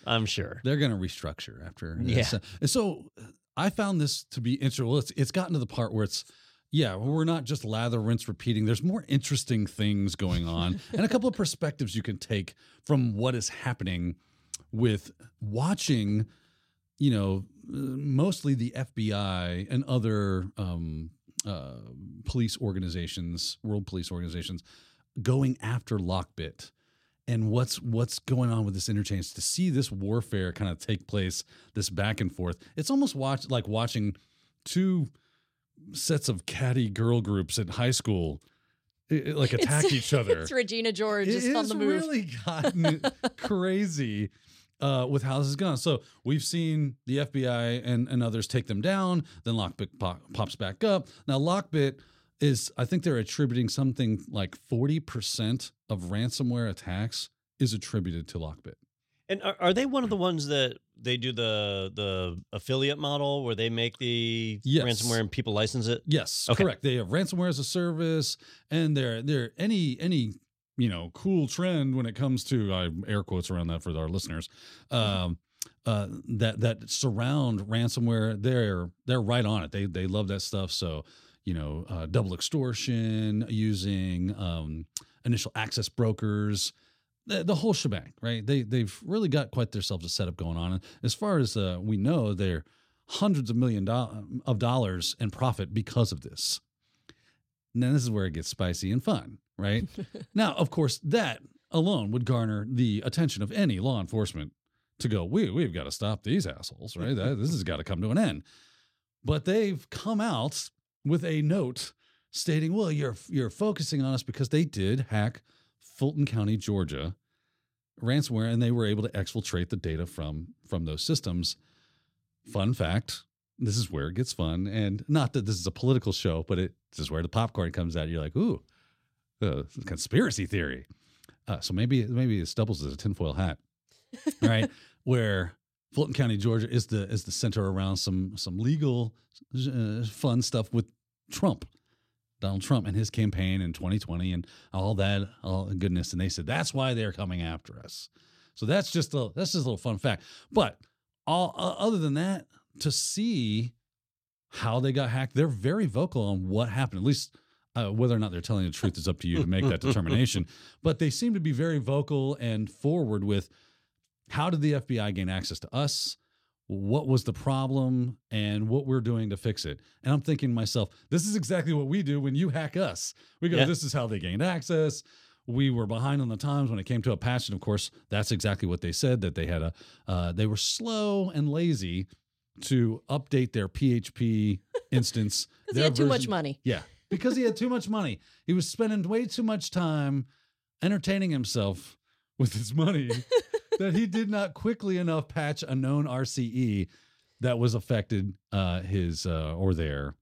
I'm sure. They're going to restructure after. Uh, yeah. this. And so uh, I found this to be interesting. Well, it's, it's gotten to the part where it's, yeah, we're not just lather, rinse, repeating. There's more interesting things going on [laughs] and a couple of perspectives you can take from what is happening with watching, you know, uh, mostly the FBI and other um, uh, police organizations, world police organizations, going after Lockbit and what's what's going on with this interchange to see this warfare kind of take place this back and forth. It's almost watch like watching two sets of catty girl groups in high school i- i- like [laughs] attack [laughs] It's- each other. It's Regina George it just on the move. really gotten [laughs] crazy uh, with has gone. So we've seen the FBI and, and others take them down. Then Lockbit pop, pops back up. Now Lockbit is, I think they're attributing something like forty percent of ransomware attacks is attributed to Lockbit. And are, are they one of the ones that they do the the affiliate model where they make the Yes. ransomware and people license it? Yes, Okay. correct. They have ransomware as a service, and they're they're any any you know cool trend when it comes to I air quotes around that for our listeners. Um, uh, that that surround ransomware, they're they're right on it. They they love that stuff. So you know, uh, double extortion using um, initial access brokers. The, the whole shebang, right? They they've really got quite themselves a setup going on. And as far as uh, we know, they're hundreds of million do- of dollars in profit because of this. Now this is where it gets spicy and fun, right? [laughs] now, of course, that alone would garner the attention of any law enforcement to go, we we've got to stop these assholes, right? That, this has got to come to an end. But they've come out with a note stating, well, you're you're focusing on us because they did hack Fulton County, Georgia, ransomware, and they were able to exfiltrate the data from from those systems. Fun fact: this is where it gets fun, and not that this is a political show, but it this is where the popcorn comes out. You're like, ooh, uh, conspiracy theory. Uh, so maybe maybe this doubles as a tinfoil hat, right? [laughs] where Fulton County, Georgia, is the is the center around some some legal uh, fun stuff with Trump. Donald Trump and his campaign in 2020 and all that, all goodness. And they said that's why they're coming after us. So that's just a that's just a little fun fact. But all uh, other than that, to see how they got hacked, they're very vocal on what happened. At least uh, whether or not they're telling the truth is up to you to make that [laughs] determination. But they seem to be very vocal and forward with how did the FBI gain access to us? What was the problem and what we're doing to fix it? And I'm thinking to myself, this is exactly what we do when you hack us. We go, Yeah. this is how they gained access. We were behind on the times when it came to a patch, and of course, that's exactly what they said that they had a. Uh, they were slow and lazy to update their PHP instance. [laughs] Because he their had too much money. yeah, because he had too much money. He was spending way too much time entertaining himself with his money [laughs] that he did not quickly enough patch a known RCE that was affected uh, his uh, or their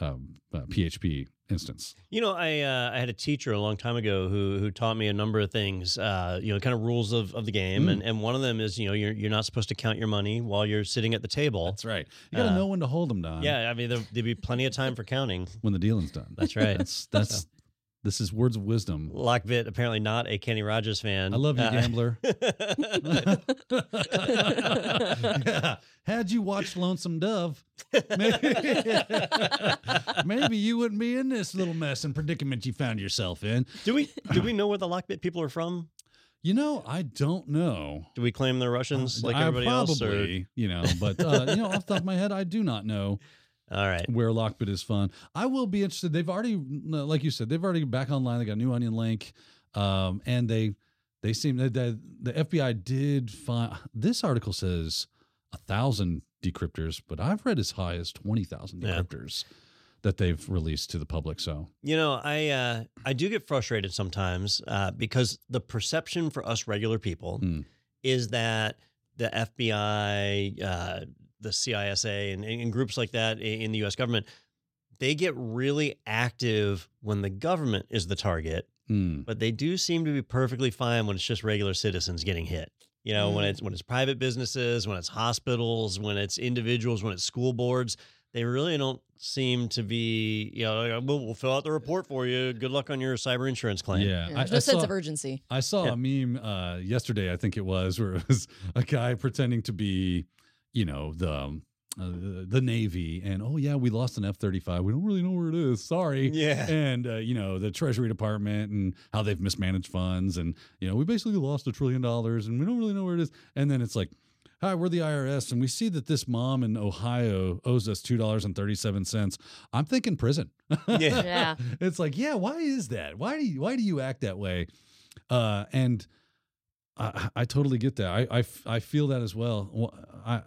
um, uh, PHP instance. You know, I uh, I had a teacher a long time ago who who taught me a number of things. Uh, you know, kind of rules of, of the game, Mm. and, and one of them is you know you're you're not supposed to count your money while you're sitting at the table. That's right. You got to Uh, know when to hold them, Don. Yeah, I mean there, there'd be plenty of time for counting. [laughs] When the dealing's done. That's right. That's that's this is words of wisdom. Lockbit apparently not a Kenny Rogers fan. I love you, Uh, gambler. [laughs] [laughs] yeah. Had you watched Lonesome Dove, [laughs] maybe, [laughs] maybe you wouldn't be in this little mess and predicament you found yourself in. do we do we know where the Lockbit people are from? You know, I don't know. Do we claim they're Russians like I everybody else? Or? probably, you know, but uh, you know, off the top of my head, I do not know [laughs] All right. where Lockbit is fun. I will be interested. They've already, like you said, they've already back online. They got a new Onion link, um, and they they seem that the, the FBI did find. This article says a thousand decryptors, but I've read as high as twenty thousand Yeah. decryptors that they've released to the public. So You know, I uh, I do get frustrated sometimes uh, because the perception for us regular people Mm. is that the FBI, uh, the CISA, and, and groups like that in the U.S. government, they get really active when the government is the target, mm, but they do seem to be perfectly fine when it's just regular citizens getting hit. You know, when Mm. it's when it's private businesses, when it's hospitals, when it's individuals, when it's school boards, they really don't seem to be. You know, like, we'll, we'll fill out the report for you. Good luck on your cyber insurance claim. yeah, Yeah, I- no I sense saw- of urgency. I saw Yeah. a meme uh, yesterday, I think it was, [laughs] where it was a guy pretending to be, you know, the um, uh, the, the Navy, and oh yeah, we lost an F thirty five. We don't really know where it is. Sorry. Yeah. And uh, you know the Treasury Department and how they've mismanaged funds, and you know we basically lost a trillion dollars, and we don't really know where it is. And then it's like. Hi, we're the IRS, and we see that this mom in Ohio owes us two dollars and thirty-seven cents. I'm thinking prison. Yeah. [laughs] Yeah. it's like, yeah, why is that? Why do you why do you act that way? Uh, and I, I totally get that. I I feel that as well. Well, I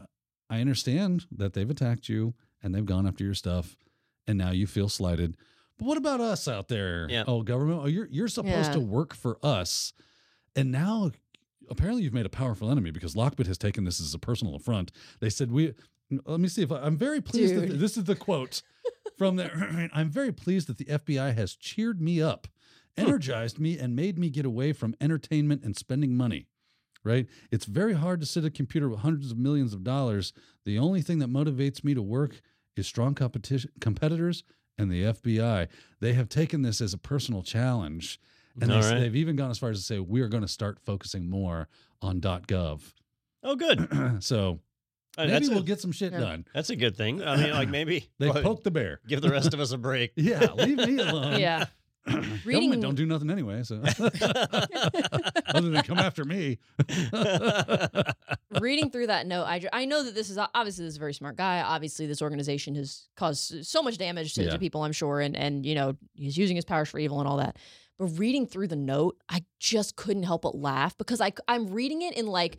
I understand that they've attacked you and they've gone after your stuff, and now you feel slighted. But what about us out there? Yeah. Oh, government, oh, you're you're supposed Yeah. to work for us, and now apparently you've made a powerful enemy because Lockbit has taken this as a personal affront. They said we. Let me see if I, I'm very pleased. That this is the quote from there. [clears throat] I'm very pleased that the FBI has cheered me up, hmm. energized me, and made me get away from entertainment and spending money. Right? It's very hard to sit at a computer with hundreds of millions of dollars. The only thing that motivates me to work is strong competition competitors and the FBI. They have taken this as a personal challenge. And they, All right. they've even gone as far as to say we are going to start focusing more on .gov. Oh, good. [clears throat] so Uh, maybe that's, we'll a, get some shit Yeah. done. that's a good thing. I mean, like [clears throat] maybe They well, poked the bear. give the rest of us a break. [laughs] Yeah, leave me [laughs] alone. Yeah. Government don't do nothing anyway, so [laughs] other than come after me. [laughs] reading through that note, I, I know that this is obviously this is a very smart guy. Obviously, this organization has caused so much damage to, Yeah. to people, I'm sure, and and you know he's using his powers for evil and all that. But reading through the note, I just couldn't help but laugh because I I'm reading it in like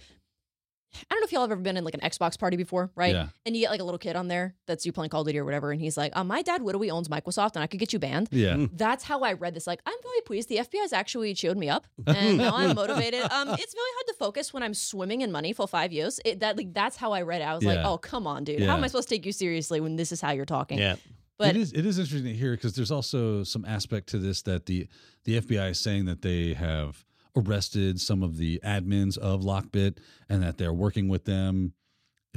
I don't know if y'all have ever been in like an Xbox party before, right? Yeah. And you get like a little kid on there that's you playing Call of Duty or whatever, and he's like, uh, "My dad literally owns Microsoft, and I could get you banned." Yeah. That's how I read this. Like, I'm really pleased. The FBI has actually showed me up, [laughs] and now I'm motivated. Um, it's really hard to focus when I'm swimming in money for five years. It, that like that's how I read it. I was like, oh come on, dude. How am I supposed to take you seriously when this is how you're talking? yeah. But it is it is interesting to hear because there's also some aspect to this that the the FBI is saying that they have arrested some of the admins of Lockbit and that they're working with them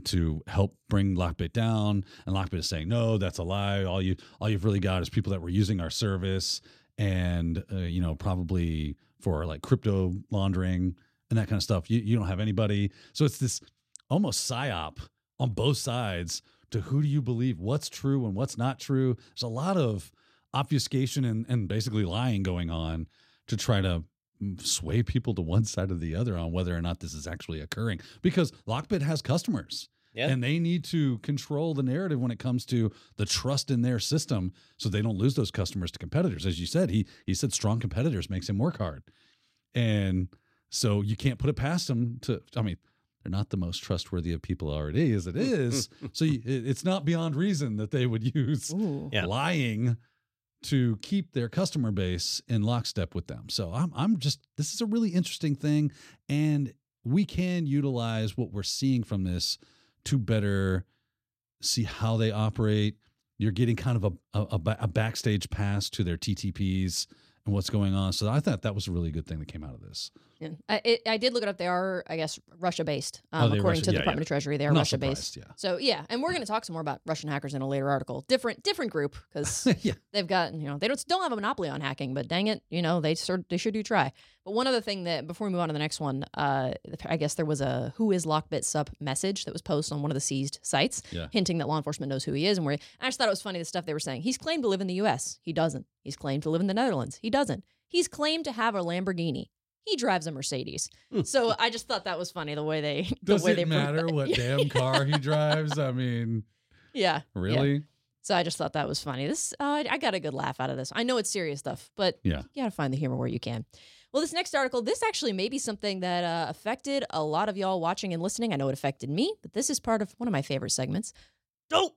to help bring Lockbit down. And Lockbit is saying, no, that's a lie. All you all you've really got is people that were using our service and uh, you know probably for like crypto laundering and that kind of stuff. You you don't have anybody. So it's this almost psyop on both sides to who do you believe what's true and what's not true there's a lot of obfuscation and, and basically lying going on to try to sway people to one side or the other on whether or not this is actually occurring because lockbit has customers. Yeah. and they need to control the narrative when it comes to the trust in their system so they don't lose those customers to competitors. As you said he he said strong competitors makes him work hard. And so you can't put it past them to i mean they're not the most trustworthy of people already as it hmm. is. [laughs] So you, it, it's not beyond reason that they would use Ooh. Lying to keep their customer base in lockstep with them so i'm i'm just this is a really interesting thing and we can utilize what we're seeing from this to better see how they operate you're getting kind of a, a, a a backstage pass to their TTPs and what's going on. So I thought that was a really good thing that came out of this. Yeah. I, it, I did look it up. They are, I guess, Russia based, um, Oh, according Russia- to the yeah, Department yeah. of Treasury. They are Russia based. surprised, So yeah, and we're going to talk some more about Russian hackers in a later article. Different, different group because Yeah. [laughs] yeah. they've got you know they don't don't have a monopoly on hacking, but dang it, you know they they sure do try. But one other thing that before we move on to the next one, uh, I guess there was a "Who is Lockbit" sub message that was posted on one of the seized sites, Yeah. hinting that law enforcement knows who he is and where. He, I just thought it was funny the stuff they were saying. He's claimed to live in the U.S. He doesn't. He's claimed to live in the Netherlands. He doesn't. He's claimed to have a Lamborghini. He drives a Mercedes. so I just thought that was funny the way they the Does way it they matter that. what [laughs] damn car he drives? I mean, [laughs] Yeah. yeah. really? So I just thought that was funny. This uh, I- I got a good laugh out of this. I know it's serious stuff, but Yeah. you got to find the humor where you can. Well, this next article, this actually may be something that uh, affected a lot of y'all watching and listening. I know it affected me, but this is part of one of my favorite segments. Oh,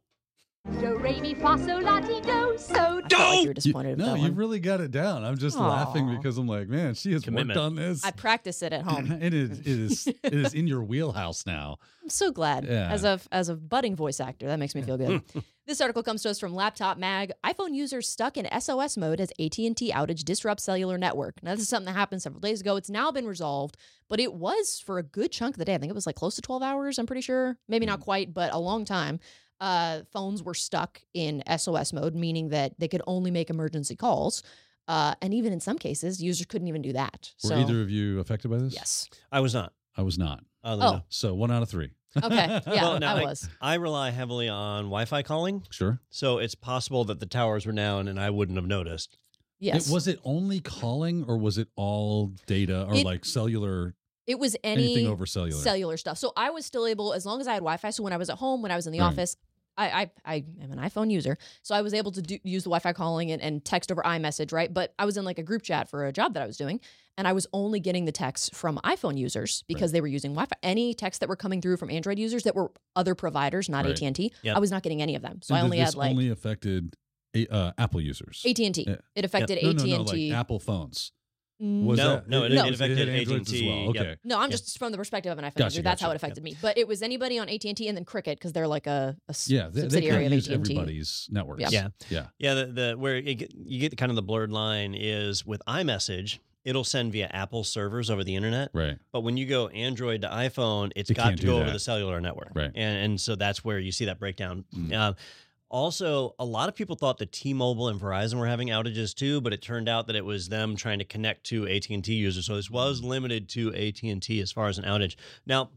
Do re mi fa sol la ti do so I like you were disappointed You- no, you one. really got it down. I'm just laughing because I'm like, man, she has Commitment. worked on this. I practice it at home. [laughs] it is it is it is in your wheelhouse now. [laughs] I'm so glad. Yeah. As a as a budding voice actor, that makes me feel good. [laughs] this article comes to us from Laptop Mag. iPhone users stuck in SOS mode as AT&T outage disrupts cellular network. Now this is something that happened several days ago. It's now been resolved, but it was for a good chunk of the day. I think it was like close to 12 hours, I'm pretty sure. Maybe not hmm. quite, but a long time. Uh, phones were stuck in SOS mode, meaning that they could only make emergency calls. Uh, and even in some cases, users couldn't even do that. Were so either of you affected by this? yes. I was not. I was not. Oh. enough. So one out of three. Okay. [laughs] Yeah, Well, now, I I- was. I rely heavily on Wi-Fi calling, Sure. so it's possible that the towers were down and I wouldn't have noticed. Yes. It, was it only calling or was it all data or It- like cellular It was any anything over cellular? cellular stuff. So I was still able, as long as I had Wi-Fi. So when I was at home, when I was in the Right. office, I, I I am an iPhone user, so I was able to do, use the Wi-Fi calling and, and text over iMessage, right? But I was in like a group chat for a job that I was doing, and I was only getting the texts from iPhone users because they were using Wi-Fi. Any texts that were coming through from Android users that were other providers, not Right. AT and T, Yep. I was not getting any of them. So And I only had like only affected uh, Apple users. AT and T. It affected no, AT no, no, and like T. Apple phones. Mm, Was No, that, no, it- it affected hit AT&T, well. yep. Okay. No, I'm Yeah. just from the perspective of an iPhone Gotcha, user. That's how it affected me. But it was anybody on AT and T and then Cricket because they're like a, a Yeah, they, they subsidiary can't of use AT and T. everybody's networks. Yeah. Yeah. Yeah. Yeah, the, the where it, get- you get kind of the blurred line is with iMessage, it'll send via Apple servers over the internet. Right. But when you go Android to iPhone, it's It got to do go over the cellular network. Right. And and so that's where you see that breakdown. Mm. Uh, also, a lot of people thought that T-Mobile and Verizon were having outages too, but it turned out that it was them trying to connect to AT&T users. So this Mm. was limited to AT&T as far as an outage. Now,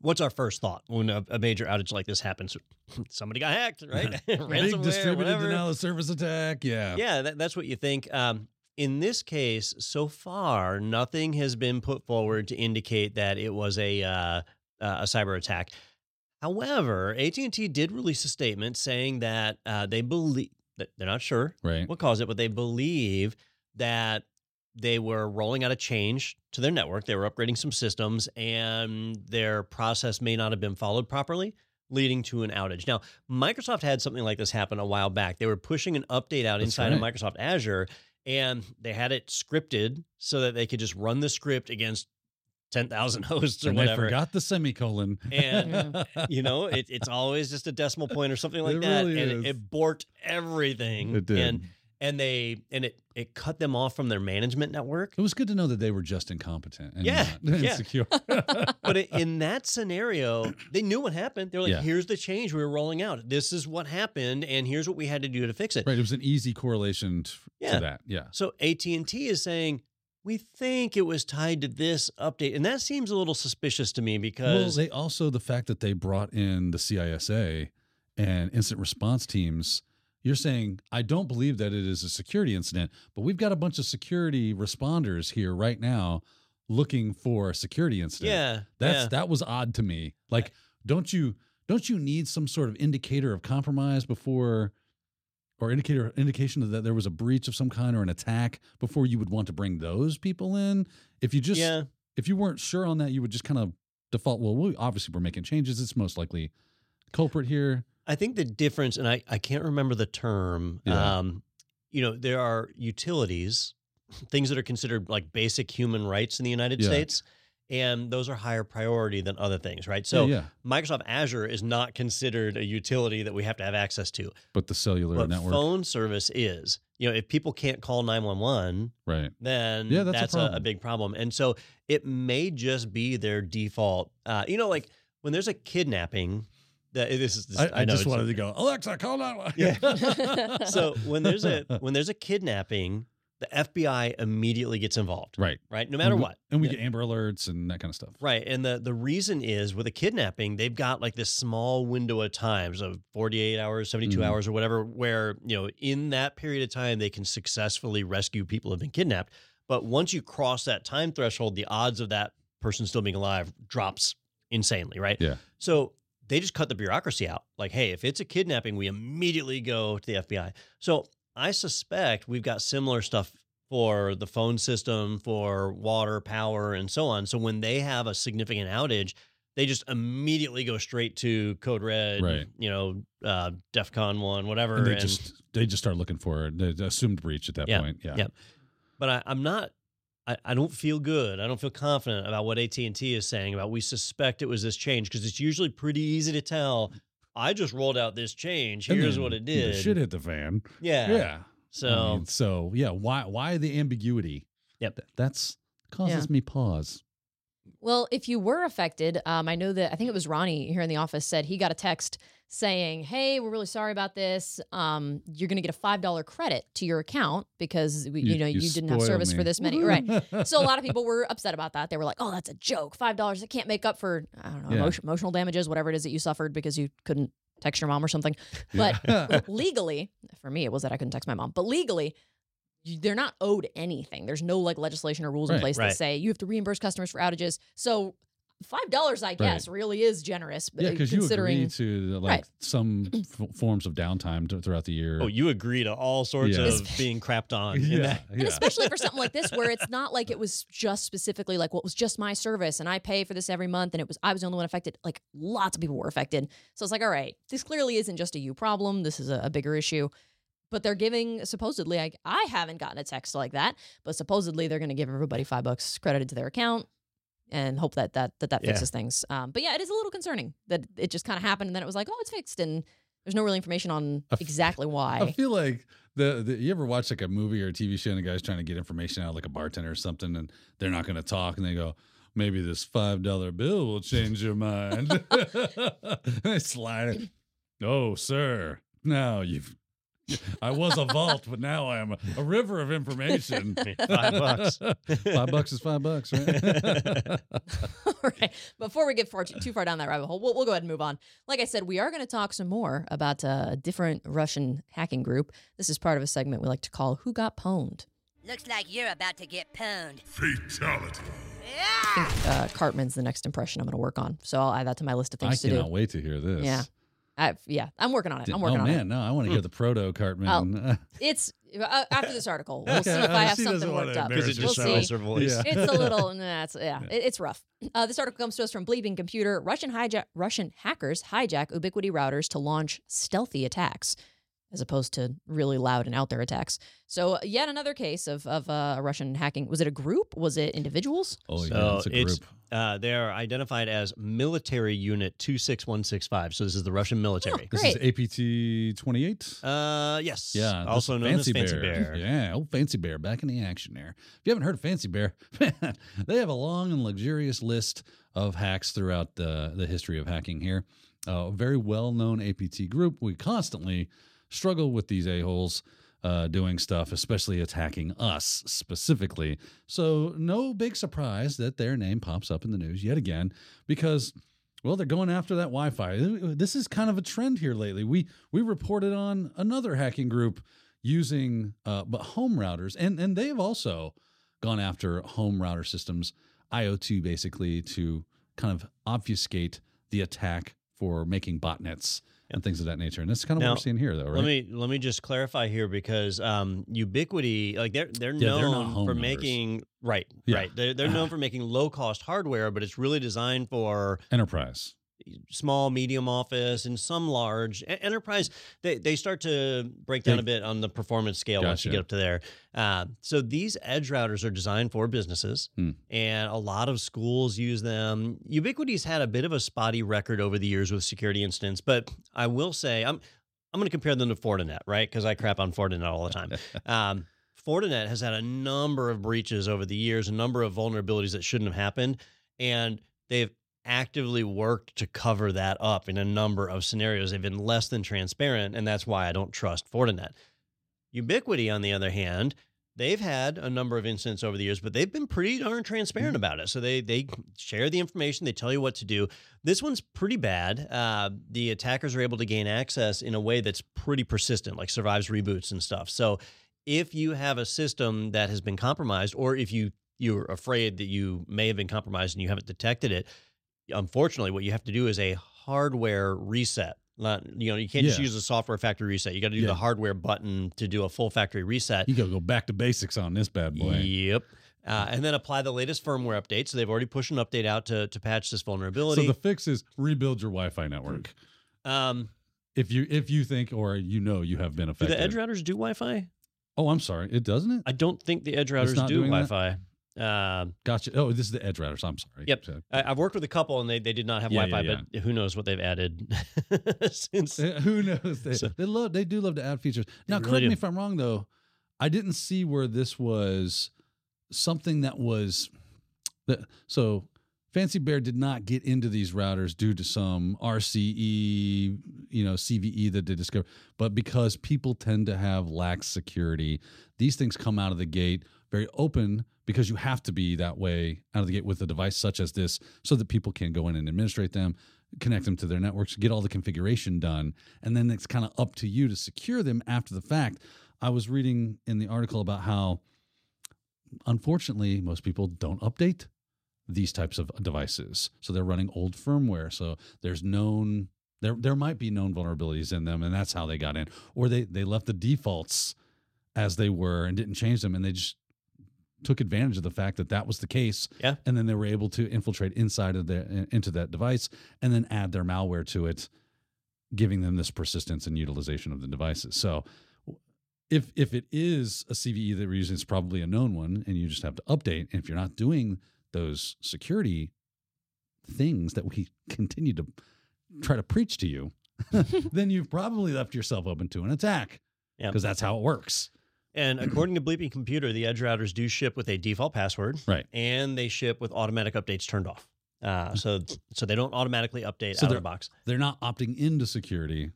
what's our first thought when a, a major outage like this happens? [laughs] Somebody got hacked, right? [laughs] [laughs] Big distributed whatever. denial of service attack. Yeah. Yeah, that, that's what you think. Um, in this case, so far, nothing has been put forward to indicate that it was a uh, uh, a cyber attack. However, AT and T did release a statement saying that uh, they believe that they're not sure Right. what caused it, but they believe that they were rolling out a change to their network. They were upgrading some systems, and their process may not have been followed properly, leading to an outage. Now, Microsoft had something like this happen a while back. They were pushing an update out That's inside of. Microsoft Azure, and they had it scripted so that they could just run the script against 10,000 [laughs] hosts or And they whatever. forgot the semicolon. And, [laughs] you know, it, it's always just a decimal point or something like It that, really and is. it, it borked everything. it did. And and they and it it cut them off from their management network. it was good to know that they were just incompetent and Yeah, not [laughs] yeah. insecure. But in that scenario, they knew what happened. They're like, Yeah. "Here's the change we were rolling out. This is what happened, and here's what we had to do to fix it." right. It was an easy correlation t- Yeah. to that. Yeah. So AT and T is saying. We think it was tied to this update, and that seems a little suspicious to me Well, because they also the fact that they brought in the CISA and instant response teams. You're saying I don't believe that it is a security incident, but we've got a bunch of security responders here right now looking for a security incident. yeah, That's yeah. that was odd to me. Like, don't you don't you need some sort of indicator of compromise before or indicator indication that there was a breach of some kind or an attack before you would want to bring those people in? If you just yeah. if you weren't sure on that, you would just kind of default, well, we obviously we're making changes. It's most likely culprit here. I think the difference, and I, I can't remember the term. Yeah. Um, you know, there are utilities, things that are considered like basic human rights in the United Yeah. States, and those are higher priority than other things, right? So yeah, yeah. Microsoft Azure is not considered a utility that we have to have access to, but the cellular but network, phone service is. You know, if people can't call 911, right? then Yeah, that's a that's, a, a, problem. big problem. And so it may just be their default. Uh, you know, like when there's a kidnapping, that this is. This, I, I, know just wanted to go, Alexa, call that Yeah. [laughs] so when there's a [laughs] when there's a kidnapping, the FBI immediately gets involved, right, right? No matter And we- what. and we get Amber Alerts and that kind of stuff. Right. And the, the reason is with a kidnapping, they've got like this small window of times of 48 hours, 72 Mhm. hours, or whatever, where, you know, in that period of time, they can successfully rescue people who have been kidnapped. But once you cross that time threshold, the odds of that person still being alive drops insanely, right? Yeah. So they just cut the bureaucracy out. Like, hey, if it's a kidnapping, we immediately go to the FBI. So I suspect we've got similar stuff for the phone system, for water, power, and so on. So when they have a significant outage, they just immediately go straight to Code Red, Right. you know, uh, DEFCON one, whatever. And they and- just they just start looking for. The assumed breach at that Yeah, point. Yeah. yeah. but I, I'm not. I, I don't feel good. I don't feel confident about what AT and T is saying about. We suspect it was this change because it's usually pretty easy to tell. I just rolled out this change. Here's what it the did. shit hit the fan. yeah. Yeah. So I mean, so yeah, why why the ambiguity? Yep. That's causes me pause. Well, if you were affected, um, I know that I think it was Ronnie here in the office said he got a text saying, "Hey, we're really sorry about this. Um, you're going to get a five dollar credit to your account because we, you, know you, didn't have service for this many, right?" So a lot of people were upset about that. They were like, "Oh, that's a joke. Five dollars. It can't make up for I don't know Yeah. emotion, emotional damages, whatever it is that you suffered because you couldn't text your mom or something." But legally, for me, it was that I couldn't text my mom. But legally, you- they're not owed anything. There's no like legislation or rules in place Right. that say you have to reimburse customers for outages. So five dollars, I guess, really is generous. yeah, because you considering agree to like Right. some f- forms of downtime to, throughout the year. Oh, you agree to all sorts Yeah. of being crapped on. [laughs] in yeah, and especially for something like this where it's [laughs] not like it was just specifically like what was just my service and I pay for this every month and it was I was the only one affected. Like lots of people were affected. So it's like, all right, this clearly isn't just a you problem. This is a, a bigger issue. But they're giving supposedly I, I haven't gotten a text like that, but supposedly they're going to give everybody five bucks credited to their account and hope that that that, that Yeah. fixes things. Um, but yeah, it is a little concerning that it just kind of happened and then it was like, oh, it's fixed and there's no real information on I f- exactly why I feel like the, the you ever watch like a movie or a TV show and the guy's trying to get information out like a bartender or something and they're not going to talk and they go maybe this five dollar bill will change your mind. [laughs] they slide it. [laughs] Oh, sir, now you've. I was a vault, but now I am a, a river of information. [laughs] Five bucks. five bucks is five bucks, right? [laughs] All right. Before we get far too, too far down that rabbit hole, we'll, we'll go ahead and move on. Like I said, we are going to talk some more about uh, a different Russian hacking group. This is part of a segment we like to call "Who Got Pwned." Looks like you're about to get pwned. Fatality. I think [laughs] uh, Cartman's the next impression I'm going to work on, so I'll add that to my list of I things to do. I cannot do. wait to hear this. Yeah. I, yeah, I'm working on it. I'm working oh on man, it. no, I want to hear the proto Cartman. [laughs] It's uh, after this article. We'll see if I uh, have she something worked up. Because it We'll just see. her voice. Yeah. it's a little [laughs] nah, it's, yeah, It, it's rough uh, this article comes to us from bleeping computer russian hijack russian hackers hijack ubiquiti routers to launch stealthy attacks as opposed to really loud and out there attacks so yet another case of, of uh, a russian hacking was it a group was it individuals oh yeah, So it's a it's group. uh, they're identified as military unit two six one six five. So this is the Russian military. This is APT twenty eight. Uh, yes. Yeah, Also known as Fancy Bear. Yeah, old Fancy Bear back in the action there. If you haven't heard of Fancy Bear, [laughs] man, they have a long and luxurious list of hacks throughout the, the history of hacking here. Uh, a very well known APT group. We constantly struggle with these a-holes uh, doing stuff, especially attacking us specifically. So, no big surprise that their name pops up in the news yet again because well, they're going after that Wi-Fi. This is kind of a trend here lately. We we reported on another hacking group using uh, but home routers, and and they've also gone after home router systems, IoT basically, to kind of obfuscate the attack for making botnets and things of that nature. And that's kind of what Now, we're seeing here, though, right? Let me let me just clarify here because um, Ubiquiti, like they're they're Yeah, they're known for routers. making right, Yeah. right. They're they're known for making low cost hardware, but it's really designed for Enterprise. Small, medium office, and some large enterprise. They they start to break down a bit on the performance scale once you get up to there. Uh, so these edge routers are designed for businesses, Hmm. and a lot of schools use them. Ubiquiti's had a bit of a spotty record over the years with security incidents, but I will say I'm I'm going to compare them to Fortinet, right? Because I crap on Fortinet all the time. [laughs] Um, Fortinet has had a number of breaches over the years, a number of vulnerabilities that shouldn't have happened, and they've actively worked to cover that up in a number of scenarios. They've been less than transparent, and that's why I don't trust Fortinet. Ubiquiti, on the other hand, they've had a number of incidents over the years, but they've been pretty darn transparent about it. So they they share the information, they tell you what to do. This one's pretty bad. Uh, the attackers are able to gain access in a way that's pretty persistent, like survives reboots and stuff. So if you have a system that has been compromised, or if you you're afraid that you may have been compromised and you haven't detected it, unfortunately, what you have to do is a hardware reset. Not, you know, you can't just use a software factory reset. You got to do Yeah. the hardware button to do a full factory reset. You gotta go back to basics on this bad boy. Yep. Uh, and then apply the latest firmware update. So they've already pushed an update out to, to patch this vulnerability. So the fix is rebuild your Wi-Fi network. um, If you if you think or you know you have been affected, do the edge routers do Wi-Fi? oh, I'm sorry. It doesn't it? I don't think the edge routers do doing that? Um, Gotcha. Oh, this is the edge routers. I'm sorry. Yep. So- I, I've worked with a couple and they, they did not have Yeah, Wi-Fi, yeah, but who knows what they've added [laughs] since. Uh, Who knows? They, So- they love. They do love to add features. Now, really correct do. me if I'm wrong, though. I didn't see where this was something that was. So, Fancy Bear did not get into these routers due to some RCE, you know, CVE that they discovered, but because people tend to have lax security, these things come out of the gate very open because you have to be that way out of the gate with a device such as this so that people can go in and administrate them connect them to their networks, get all the configuration done, and then it's kind of up to you to secure them after the fact. I was reading in the article about how, unfortunately, most people don't update these types of devices, so they're running old firmware. So there's known there there might be known vulnerabilities in them, and that's how they got in, or they they left the defaults as they were and didn't change them, and they just took advantage of the fact that that was the case Yeah. and then they were able to infiltrate inside of the into that device and then add their malware to it giving them this persistence and utilization of the devices so if if it is a CVE that we're using it's probably a known one and you just have to update and if you're not doing those security things that we [laughs] continue to try to preach to you [laughs] [laughs] then you've probably left yourself open to an attack Yeah. because that's how it works And [clears throat] according to Bleeping Computer, the edge routers do ship with a default password, right and they ship with automatic updates turned off. Uh, so so they don't automatically update So out of they're- the box. they're not opting into security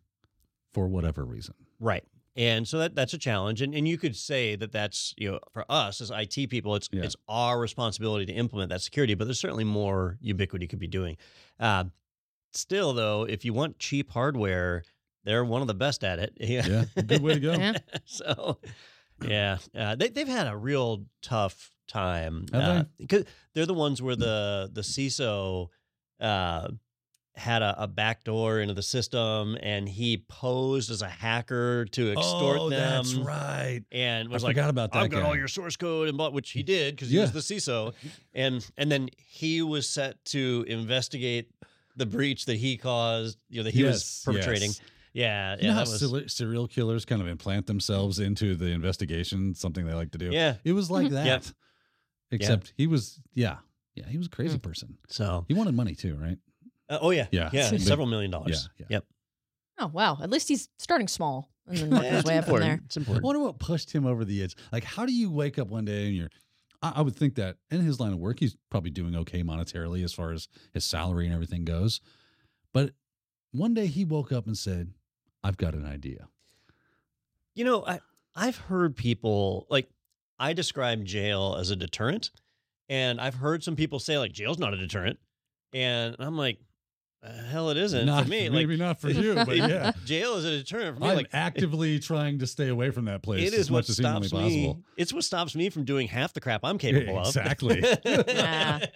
for whatever reason Right. And so that that's a challenge. And and you could say that that's, you know, for us as IT people, it's Yeah. it's our responsibility to implement that security, but there's certainly more Ubiquiti could be doing. Uh, still though, if you want cheap hardware, they're one of the best at it. [laughs] yeah good way to go Yeah. [laughs] so yeah, uh, they they've had a real tough time Have uh, because they're the ones where the the CISO uh, had a, a back door into the system, and he posed as a hacker to extort oh, them. that's right And I was like, forgot about that I've got guy. all your source code and but which he did because he Yeah. was the CISO, and and then he was set to investigate the breach that he caused, you know, that he was perpetrating. yes. Yeah, You yeah, know how that was, serial killers kind of implant themselves into the investigation, something they like to do. yeah. It was like that. Yep. Except he was, yeah. Yeah, he was a crazy person. So, He wanted money too, right? uh, oh yeah, Yeah. yeah, Big- several million dollars. Yeah, yeah. Yep. Oh wow! At least he's starting small and then [laughs] working his it's way up from there. It's I important. wonder what pushed him over the edge. Like, how do you wake up one day and you're, I, I would think that in his line of work, he's probably doing okay monetarily as far as his salary and everything goes. But one day he woke up and said, I've got an idea. You know, I I've heard people like I describe jail as a deterrent, and I've heard some people say like jail's not a deterrent, and I'm like, "Uh, hell, it isn't Not, for me. maybe like, not for you, but [laughs] yeah. [laughs] jail is a deterrent for me. I'm like actively trying to stay away from that place it as what much as humanly stops me. possible. It's what stops me from doing half the crap I'm capable of. Exactly. Yeah.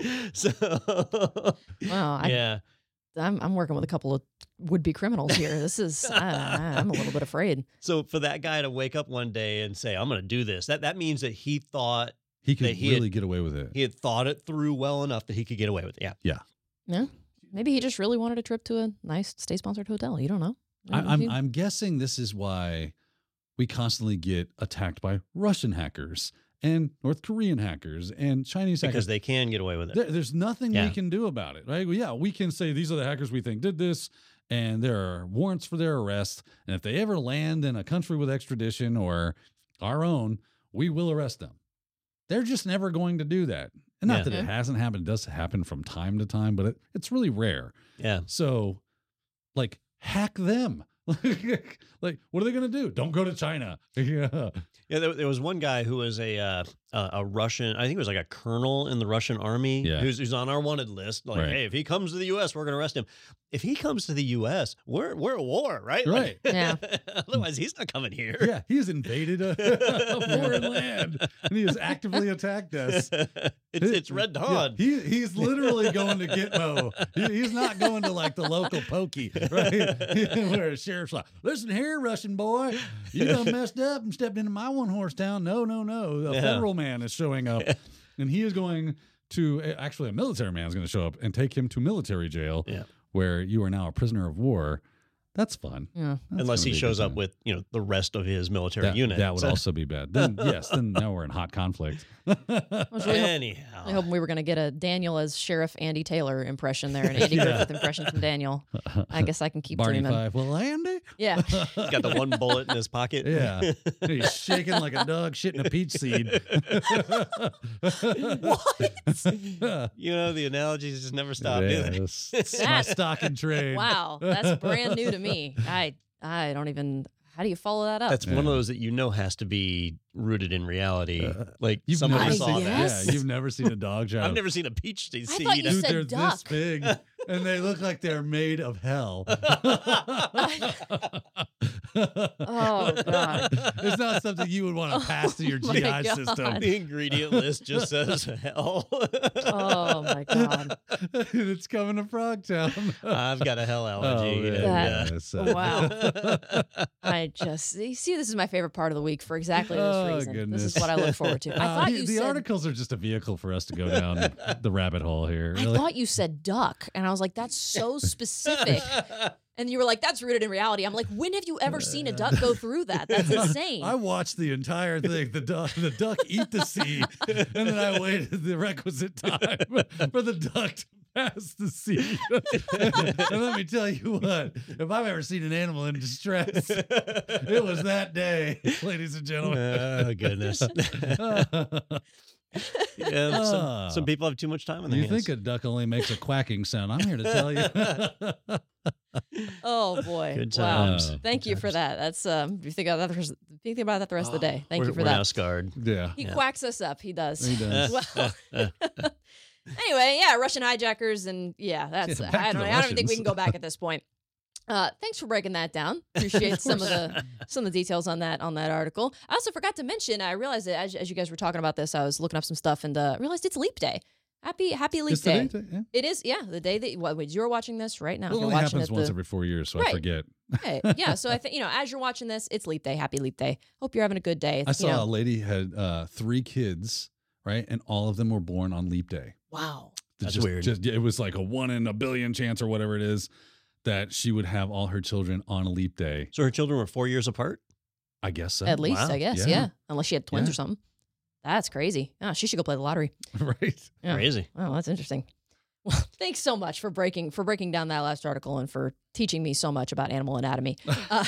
[laughs] so Wow, I, yeah. I'm I'm working with a couple of would be criminals here. This is I, I'm a little bit afraid. So for that guy to wake up one day and say, "I'm going to do this," that that means that he thought He could That he had- really get away with it. he had thought it through well enough that he could get away with it. Yeah. Yeah. Yeah. Maybe he just really wanted a trip to a nice state sponsored hotel. You don't know. I, If I'm I'm guessing this is why we constantly get attacked by Russian hackers and North Korean hackers and Chinese because hackers. Because they can get away with it. There, there's nothing Yeah. we can do about it, right? Well, yeah, we can say these are the hackers we think did this, and there are warrants for their arrest. And if they ever land in a country with extradition or our own, we will arrest them. They're just never going to do that. And not Yeah. that it hasn't happened, it does happen from time to time, but it, it's really rare. yeah. So, like, hack them. [laughs] like, what are they going to do? Don't go to China. [laughs] yeah. Yeah, there, there was one guy who was a uh, a a Russian. I think it was like a colonel in the Russian army. Yeah. who's, who's on our wanted list. Like, Right. hey, if he comes to the U.S., we're going to arrest him. If he comes to the U.S., we're we're at war, right? Like- Yeah. [laughs] Otherwise, he's not coming here. Yeah. He has invaded a, a [laughs] [laughs] foreign land and he has actively attacked us. it's it's Red Yeah, he, he's literally going to Gitmo. He, he's not going to like the local pokey, right? Where a sheriff's like, listen here, Russian boy, you done messed up and stepped into my one horse town. No, no, no. A Yeah. federal man is showing up and he is going to actually a military man is going to show up and take him to military jail Yeah. where you are now a prisoner of war. That's fun. Yeah. That's Unless he shows up with you know the rest of his military that, unit. that would also be bad. Then [laughs] yes, then now we're in hot conflict. I was really hop- Anyhow, I hope we were going to get a Daniel as Sheriff Andy Taylor impression there, an [laughs] Andy Yeah. Griffith impression from Daniel. I guess I can keep Barney dreaming. Five. Well, Andy. Yeah. he's [laughs] got the one bullet in his pocket. Yeah. He's shaking like a dog shitting a peach seed. what? you know the analogies just never stop, do they? It's, it's my stock and trade. Wow. That's brand new to me. I I don't even. How do you follow that up? That's one of those that you know has to be rooted in reality. Uh, like You've somebody never saw seen, that. Yeah, you've never seen a dog [laughs] job. I've never seen a peach seed. I thought you Dude, said they're duck. this big, [laughs] and they look like they're made of hell. [laughs] Oh, God. It's not something you would want to pass to your Oh, GI God. system. the ingredient list just says hell. oh my god. it's coming to Frogtown. I've got a hell allergy. man. and, That- Yes, uh, Wow. I just you see this is my favorite part of the week for exactly this Oh, reason. goodness. This is what I look forward to. [laughs] I Uh, thought the, you the said articles are just a vehicle for us to go down the rabbit hole here. I thought you said duck, and I was like, "That's so specific." [laughs] And you were like, "That's rooted in reality." I'm like, "When have you ever seen a duck go through that? That's [laughs] insane." I watched the entire thing. The duck, the duck eat the seed, and then I waited the requisite time for the duck to pass to see. and let me tell you what: if I've ever seen an animal in distress, it was that day, [laughs] ladies and gentlemen. oh goodness. [laughs] yeah, some, some people have too much time on their you hands. You think a duck only makes a quacking sound? I'm here to tell you. oh boy! Good Wow. times. Thank you for that. That's um. You think about that. the rest- Think about that the rest of the [gasps] day. Thank we're, you for we're now scarred. yeah. He Yeah. quacks us up. He does. He does. [laughs] Well, anyway, yeah, Russian hijackers, and yeah, [laughs] that's. Yeah, I don't. I don't think we can go back at this [laughs] point. Uh, thanks for breaking that down. [laughs] Appreciate some of the some of the details on that on that article. I also forgot to mention. I realized that as, as you guys were talking about this, I was looking up some stuff and uh, realized it's Leap Day. Happy Happy Leap It's Day. day- yeah. It is, yeah, the day that well, wait, you're watching this right now. It you're only happens it once the, every four years, so Right. I forget. Right, yeah. So I think you know, as you're watching this, it's Leap Day. Happy Leap Day. Hope you're having a good day. I You saw know. a lady had uh, three kids, right, and all of them were born on Leap Day. Wow. That's just, weird. Just, it was like a one in a billion chance or whatever it is that she would have all her children on a leap day. So her children were four years apart. I guess so. At least, wow. I guess, Yeah. yeah. Unless she had twins Yeah. or something. That's crazy. Oh, she should go play the lottery. [laughs] right. Yeah. Crazy. Oh, that's interesting. Well, [laughs] thanks so much for breaking for breaking down that last article and for teaching me so much about animal anatomy. [laughs] Uh,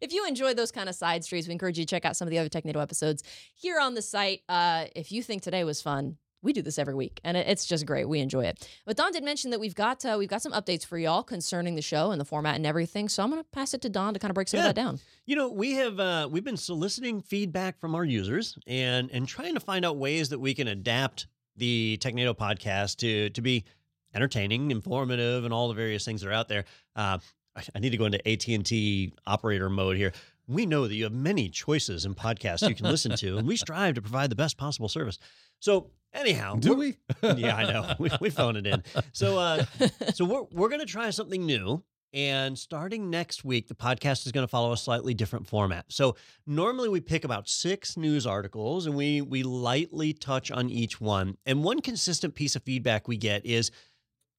if you enjoyed those kind of side streets, we encourage you to check out some of the other Technado episodes here on the site. Uh, if you think today was fun, we do this every week, and it's just great. We enjoy it. But Don did mention that we've got uh, we've got some updates for y'all concerning the show and the format and everything. So I'm going to pass it to Don to kind of break some Yeah. of that down. You know, we have uh, we've been soliciting feedback from our users and and trying to find out ways that we can adapt the Technado podcast to to be entertaining, informative, and all the various things that are out there. Uh, I, need to go into AT and T operator mode here. We know that you have many choices in podcasts you can listen to, and we [laughs] strive to provide the best possible service. So, anyhow, Do we're- [laughs] yeah, I know. We, we phoned it in. So, uh, [laughs] so we're we're gonna try something new. And starting next week, the podcast is going to follow a slightly different format. So normally we pick about six news articles and we we lightly touch on each one. And one consistent piece of feedback we get is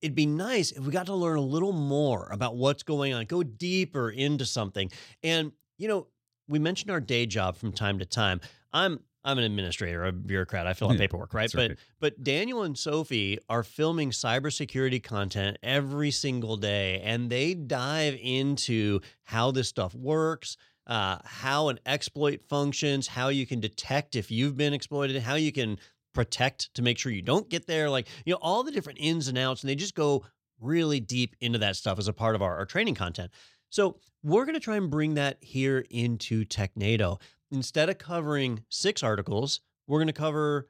it'd be nice if we got to learn a little more about what's going on, go deeper into something. And, you know, we mentioned our day job from time to time. I'm I'm an administrator, a bureaucrat. I fill out Yeah, paperwork, right? But right. but Daniel and Sophie are filming cybersecurity content every single day, and they dive into how this stuff works, uh, how an exploit functions, how you can detect if you've been exploited, how you can protect to make sure you don't get there, like you know all the different ins and outs, and they just go really deep into that stuff as a part of our, our training content. So we're going to try and bring that here into TechNado. Instead of covering six articles, we're going to cover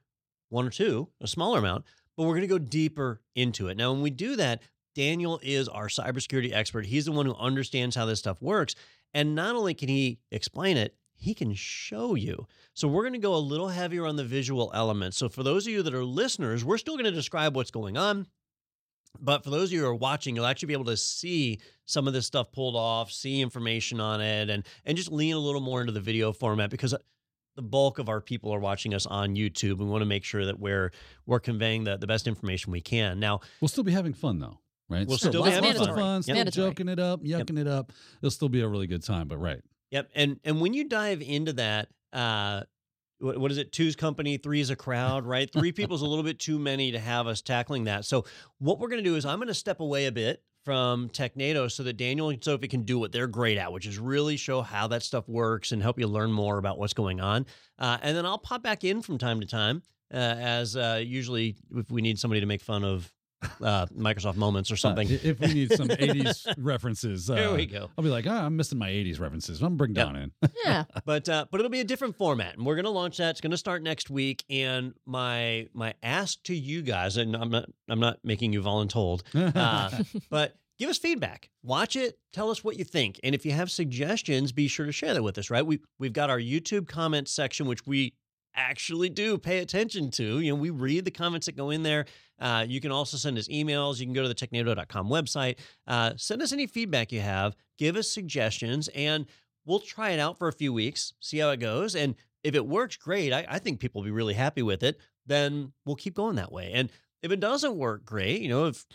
one or two, a smaller amount, but we're going to go deeper into it. Now, when we do that, Daniel is our cybersecurity expert. He's the one who understands how this stuff works. And not only can he explain it, he can show you. So we're going to go a little heavier on the visual elements. So for those of you that are listeners, we're still going to describe what's going on. But for those of you who are watching, you'll actually be able to see some of this stuff pulled off, see information on it, and and just lean a little more into the video format because the bulk of our people are watching us on YouTube. We want to make sure that we're we're conveying the, the best information we can. Now, We'll still be having fun though, right? We'll still be lots having fun. fun, still Mandatory. joking it up, yucking it up. It'll still be a really good time, but right. Yep. And and when you dive into that, uh, what, what is it? Two's company, three's a crowd, right? [laughs] Three people's a little bit too many to have us tackling that. So what we're going to do is I'm going to step away a bit from TechNado so that Daniel and Sophie can do what they're great at, which is really show how that stuff works and help you learn more about what's going on. Uh, and then I'll pop back in from time to time, uh, as uh, usually if we need somebody to make fun of uh, Microsoft moments or something. Uh, if we need some [laughs] 80s references, uh, There we go. I'll be like, ah, I'm missing my 80s references. I'm bring Yep. Don in. [laughs] Yeah. but uh, but it'll be a different format, and we're going to launch that. It's going to start next week. And my my ask to you guys, and I'm not I'm not making you voluntold, [laughs] uh, but give us feedback. Watch it. Tell us what you think, and if you have suggestions, be sure to share that with us. Right? We we've got our YouTube comments section, which we actually do pay attention to. You know, we read the comments that go in there. Uh, you can also send us emails. You can go to the technado.com website. Uh, send us any feedback you have. Give us suggestions, and we'll try it out for a few weeks, see how it goes. And if it works, great. I, I think people will be really happy with it. Then we'll keep going that way. And if it doesn't work, great. You know, if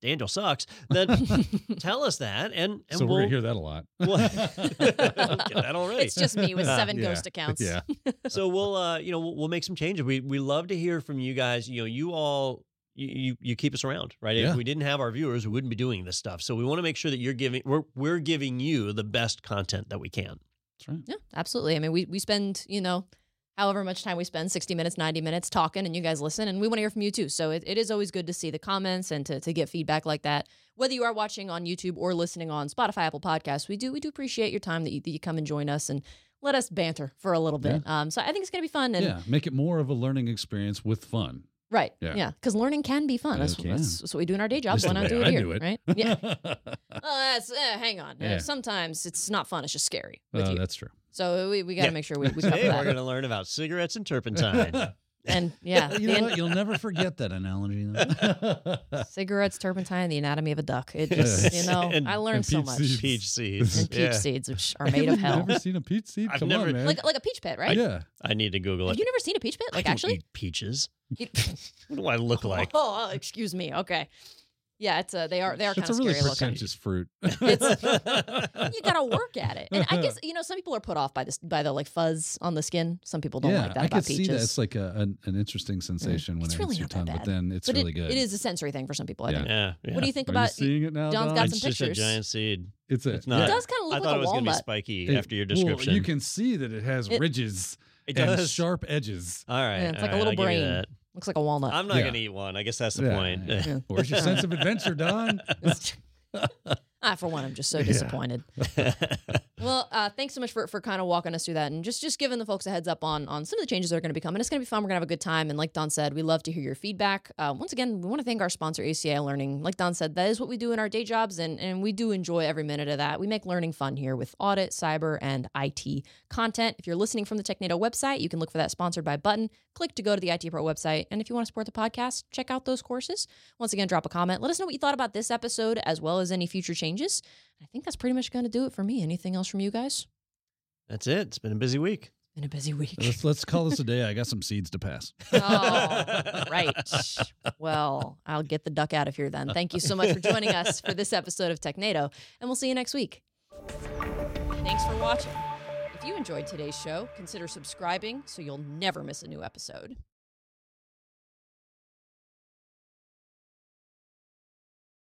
Daniel sucks, then [laughs] tell us that, and and so we'll we're going to hear that a lot. [laughs] we'll- [laughs] get that already. It's just me with seven Yeah. ghost accounts. Yeah. so we'll uh you know we'll, we'll make some changes we we love to hear from you guys you know you all you you, you keep us around right Yeah. if we didn't have our viewers we wouldn't be doing this stuff so we want to make sure that you're giving we're we're giving you the best content that we can That's right. Yeah, absolutely. I mean, we, we spend, you know, however much time we spend 60 minutes, 90 minutes talking, and you guys listen, and we want to hear from you too. So it, it is always good to see the comments and to, to get feedback like that. Whether you are watching on YouTube or listening on Spotify, Apple Podcasts, we do we do appreciate your time that you, that you come and join us and let us banter for a little bit. Um, so I think it's going to be fun. And yeah. Make it more of a learning experience with fun. Right. Yeah. Yeah. Because learning can be fun. Yeah, That's, can. that's, that's what we do in our day jobs. least Why not do way it I here? do it. Right. Yeah. [laughs] oh, that's, uh, hang on. Uh, Yeah. sometimes it's not fun. It's just scary with Uh, you. that's true. So we, we got to Yeah. make sure we, we [laughs] cover today we're that. going to learn about cigarettes and turpentine [laughs] And yeah, [laughs] you know, you'll never forget that analogy. [laughs] [laughs] cigarettes, turpentine, the anatomy of a duck. It just, you know, And- I learned so much. seeds. peach seeds And peach Yeah. seeds, which are made of hell. Never seen a peach seed? I've Come never- on, man. Like like a peach pit, right? Yeah. i need to google it. Have you never seen a peach pit? I Like don't actually? eat peaches what do i look like oh, excuse me. Okay. Yeah, it's a they are they are kind It's a of really scary looking. pretentious fruit. [laughs] You gotta work at it, and I guess [laughs] you know some people are put off by this by the like fuzz on the skin. Some people don't yeah, like that I about could peaches. see that. It's like a, an, an interesting mm, sensation when It's it really hits your not that tongue, but then it's but really it, good. it is a sensory thing for some people. I Yeah. think. yeah, yeah. What do you think Are about? you seeing it now? John's Don? got it's some just a pictures. giant seed It's a. it's not It does kind of i look thought like it a was going to be walnut. spiky It- after your well, description you can see that it has It- ridges it and does sharp edges. all right Yeah, it's like a little I'll give you brain. That. Looks like a walnut. i'm not Yeah. going to eat one i guess that's the Yeah, point yeah. Where's your sense of adventure, Don? [laughs] [laughs] Ah, for one, I'm just so disappointed. [laughs] Well, uh, thanks so much for, for kind of walking us through that and just just giving the folks a heads up on on some of the changes that are going to be coming. It's going to be fun. We're going to have a good time. And like Don said, we love to hear your feedback. Uh, once again, we want to thank our sponsor, ACI Learning. Like Don said, that is what we do in our day jobs, and, and we do enjoy every minute of that. We make learning fun here with audit, cyber, and IT content. If you're listening from the TechNado website, you can look for that sponsored by button. Click to go to the IT Pro website. And if you want to support the podcast, check out those courses. Once again, drop a comment. Let us know what you thought about this episode as well as any future changes. I think that's pretty much going to do it for me. Anything else from you guys? That's it. It's been a busy week. Been a busy week. Let's let's [laughs] call this a day. I got some seeds to pass. [laughs] Oh, right. Well, I'll get the duck out of here then. Thank you so much for joining us for this episode of Technado, and we'll see you next week. Thanks for watching. If you enjoyed today's show, consider subscribing so you'll never miss a new episode.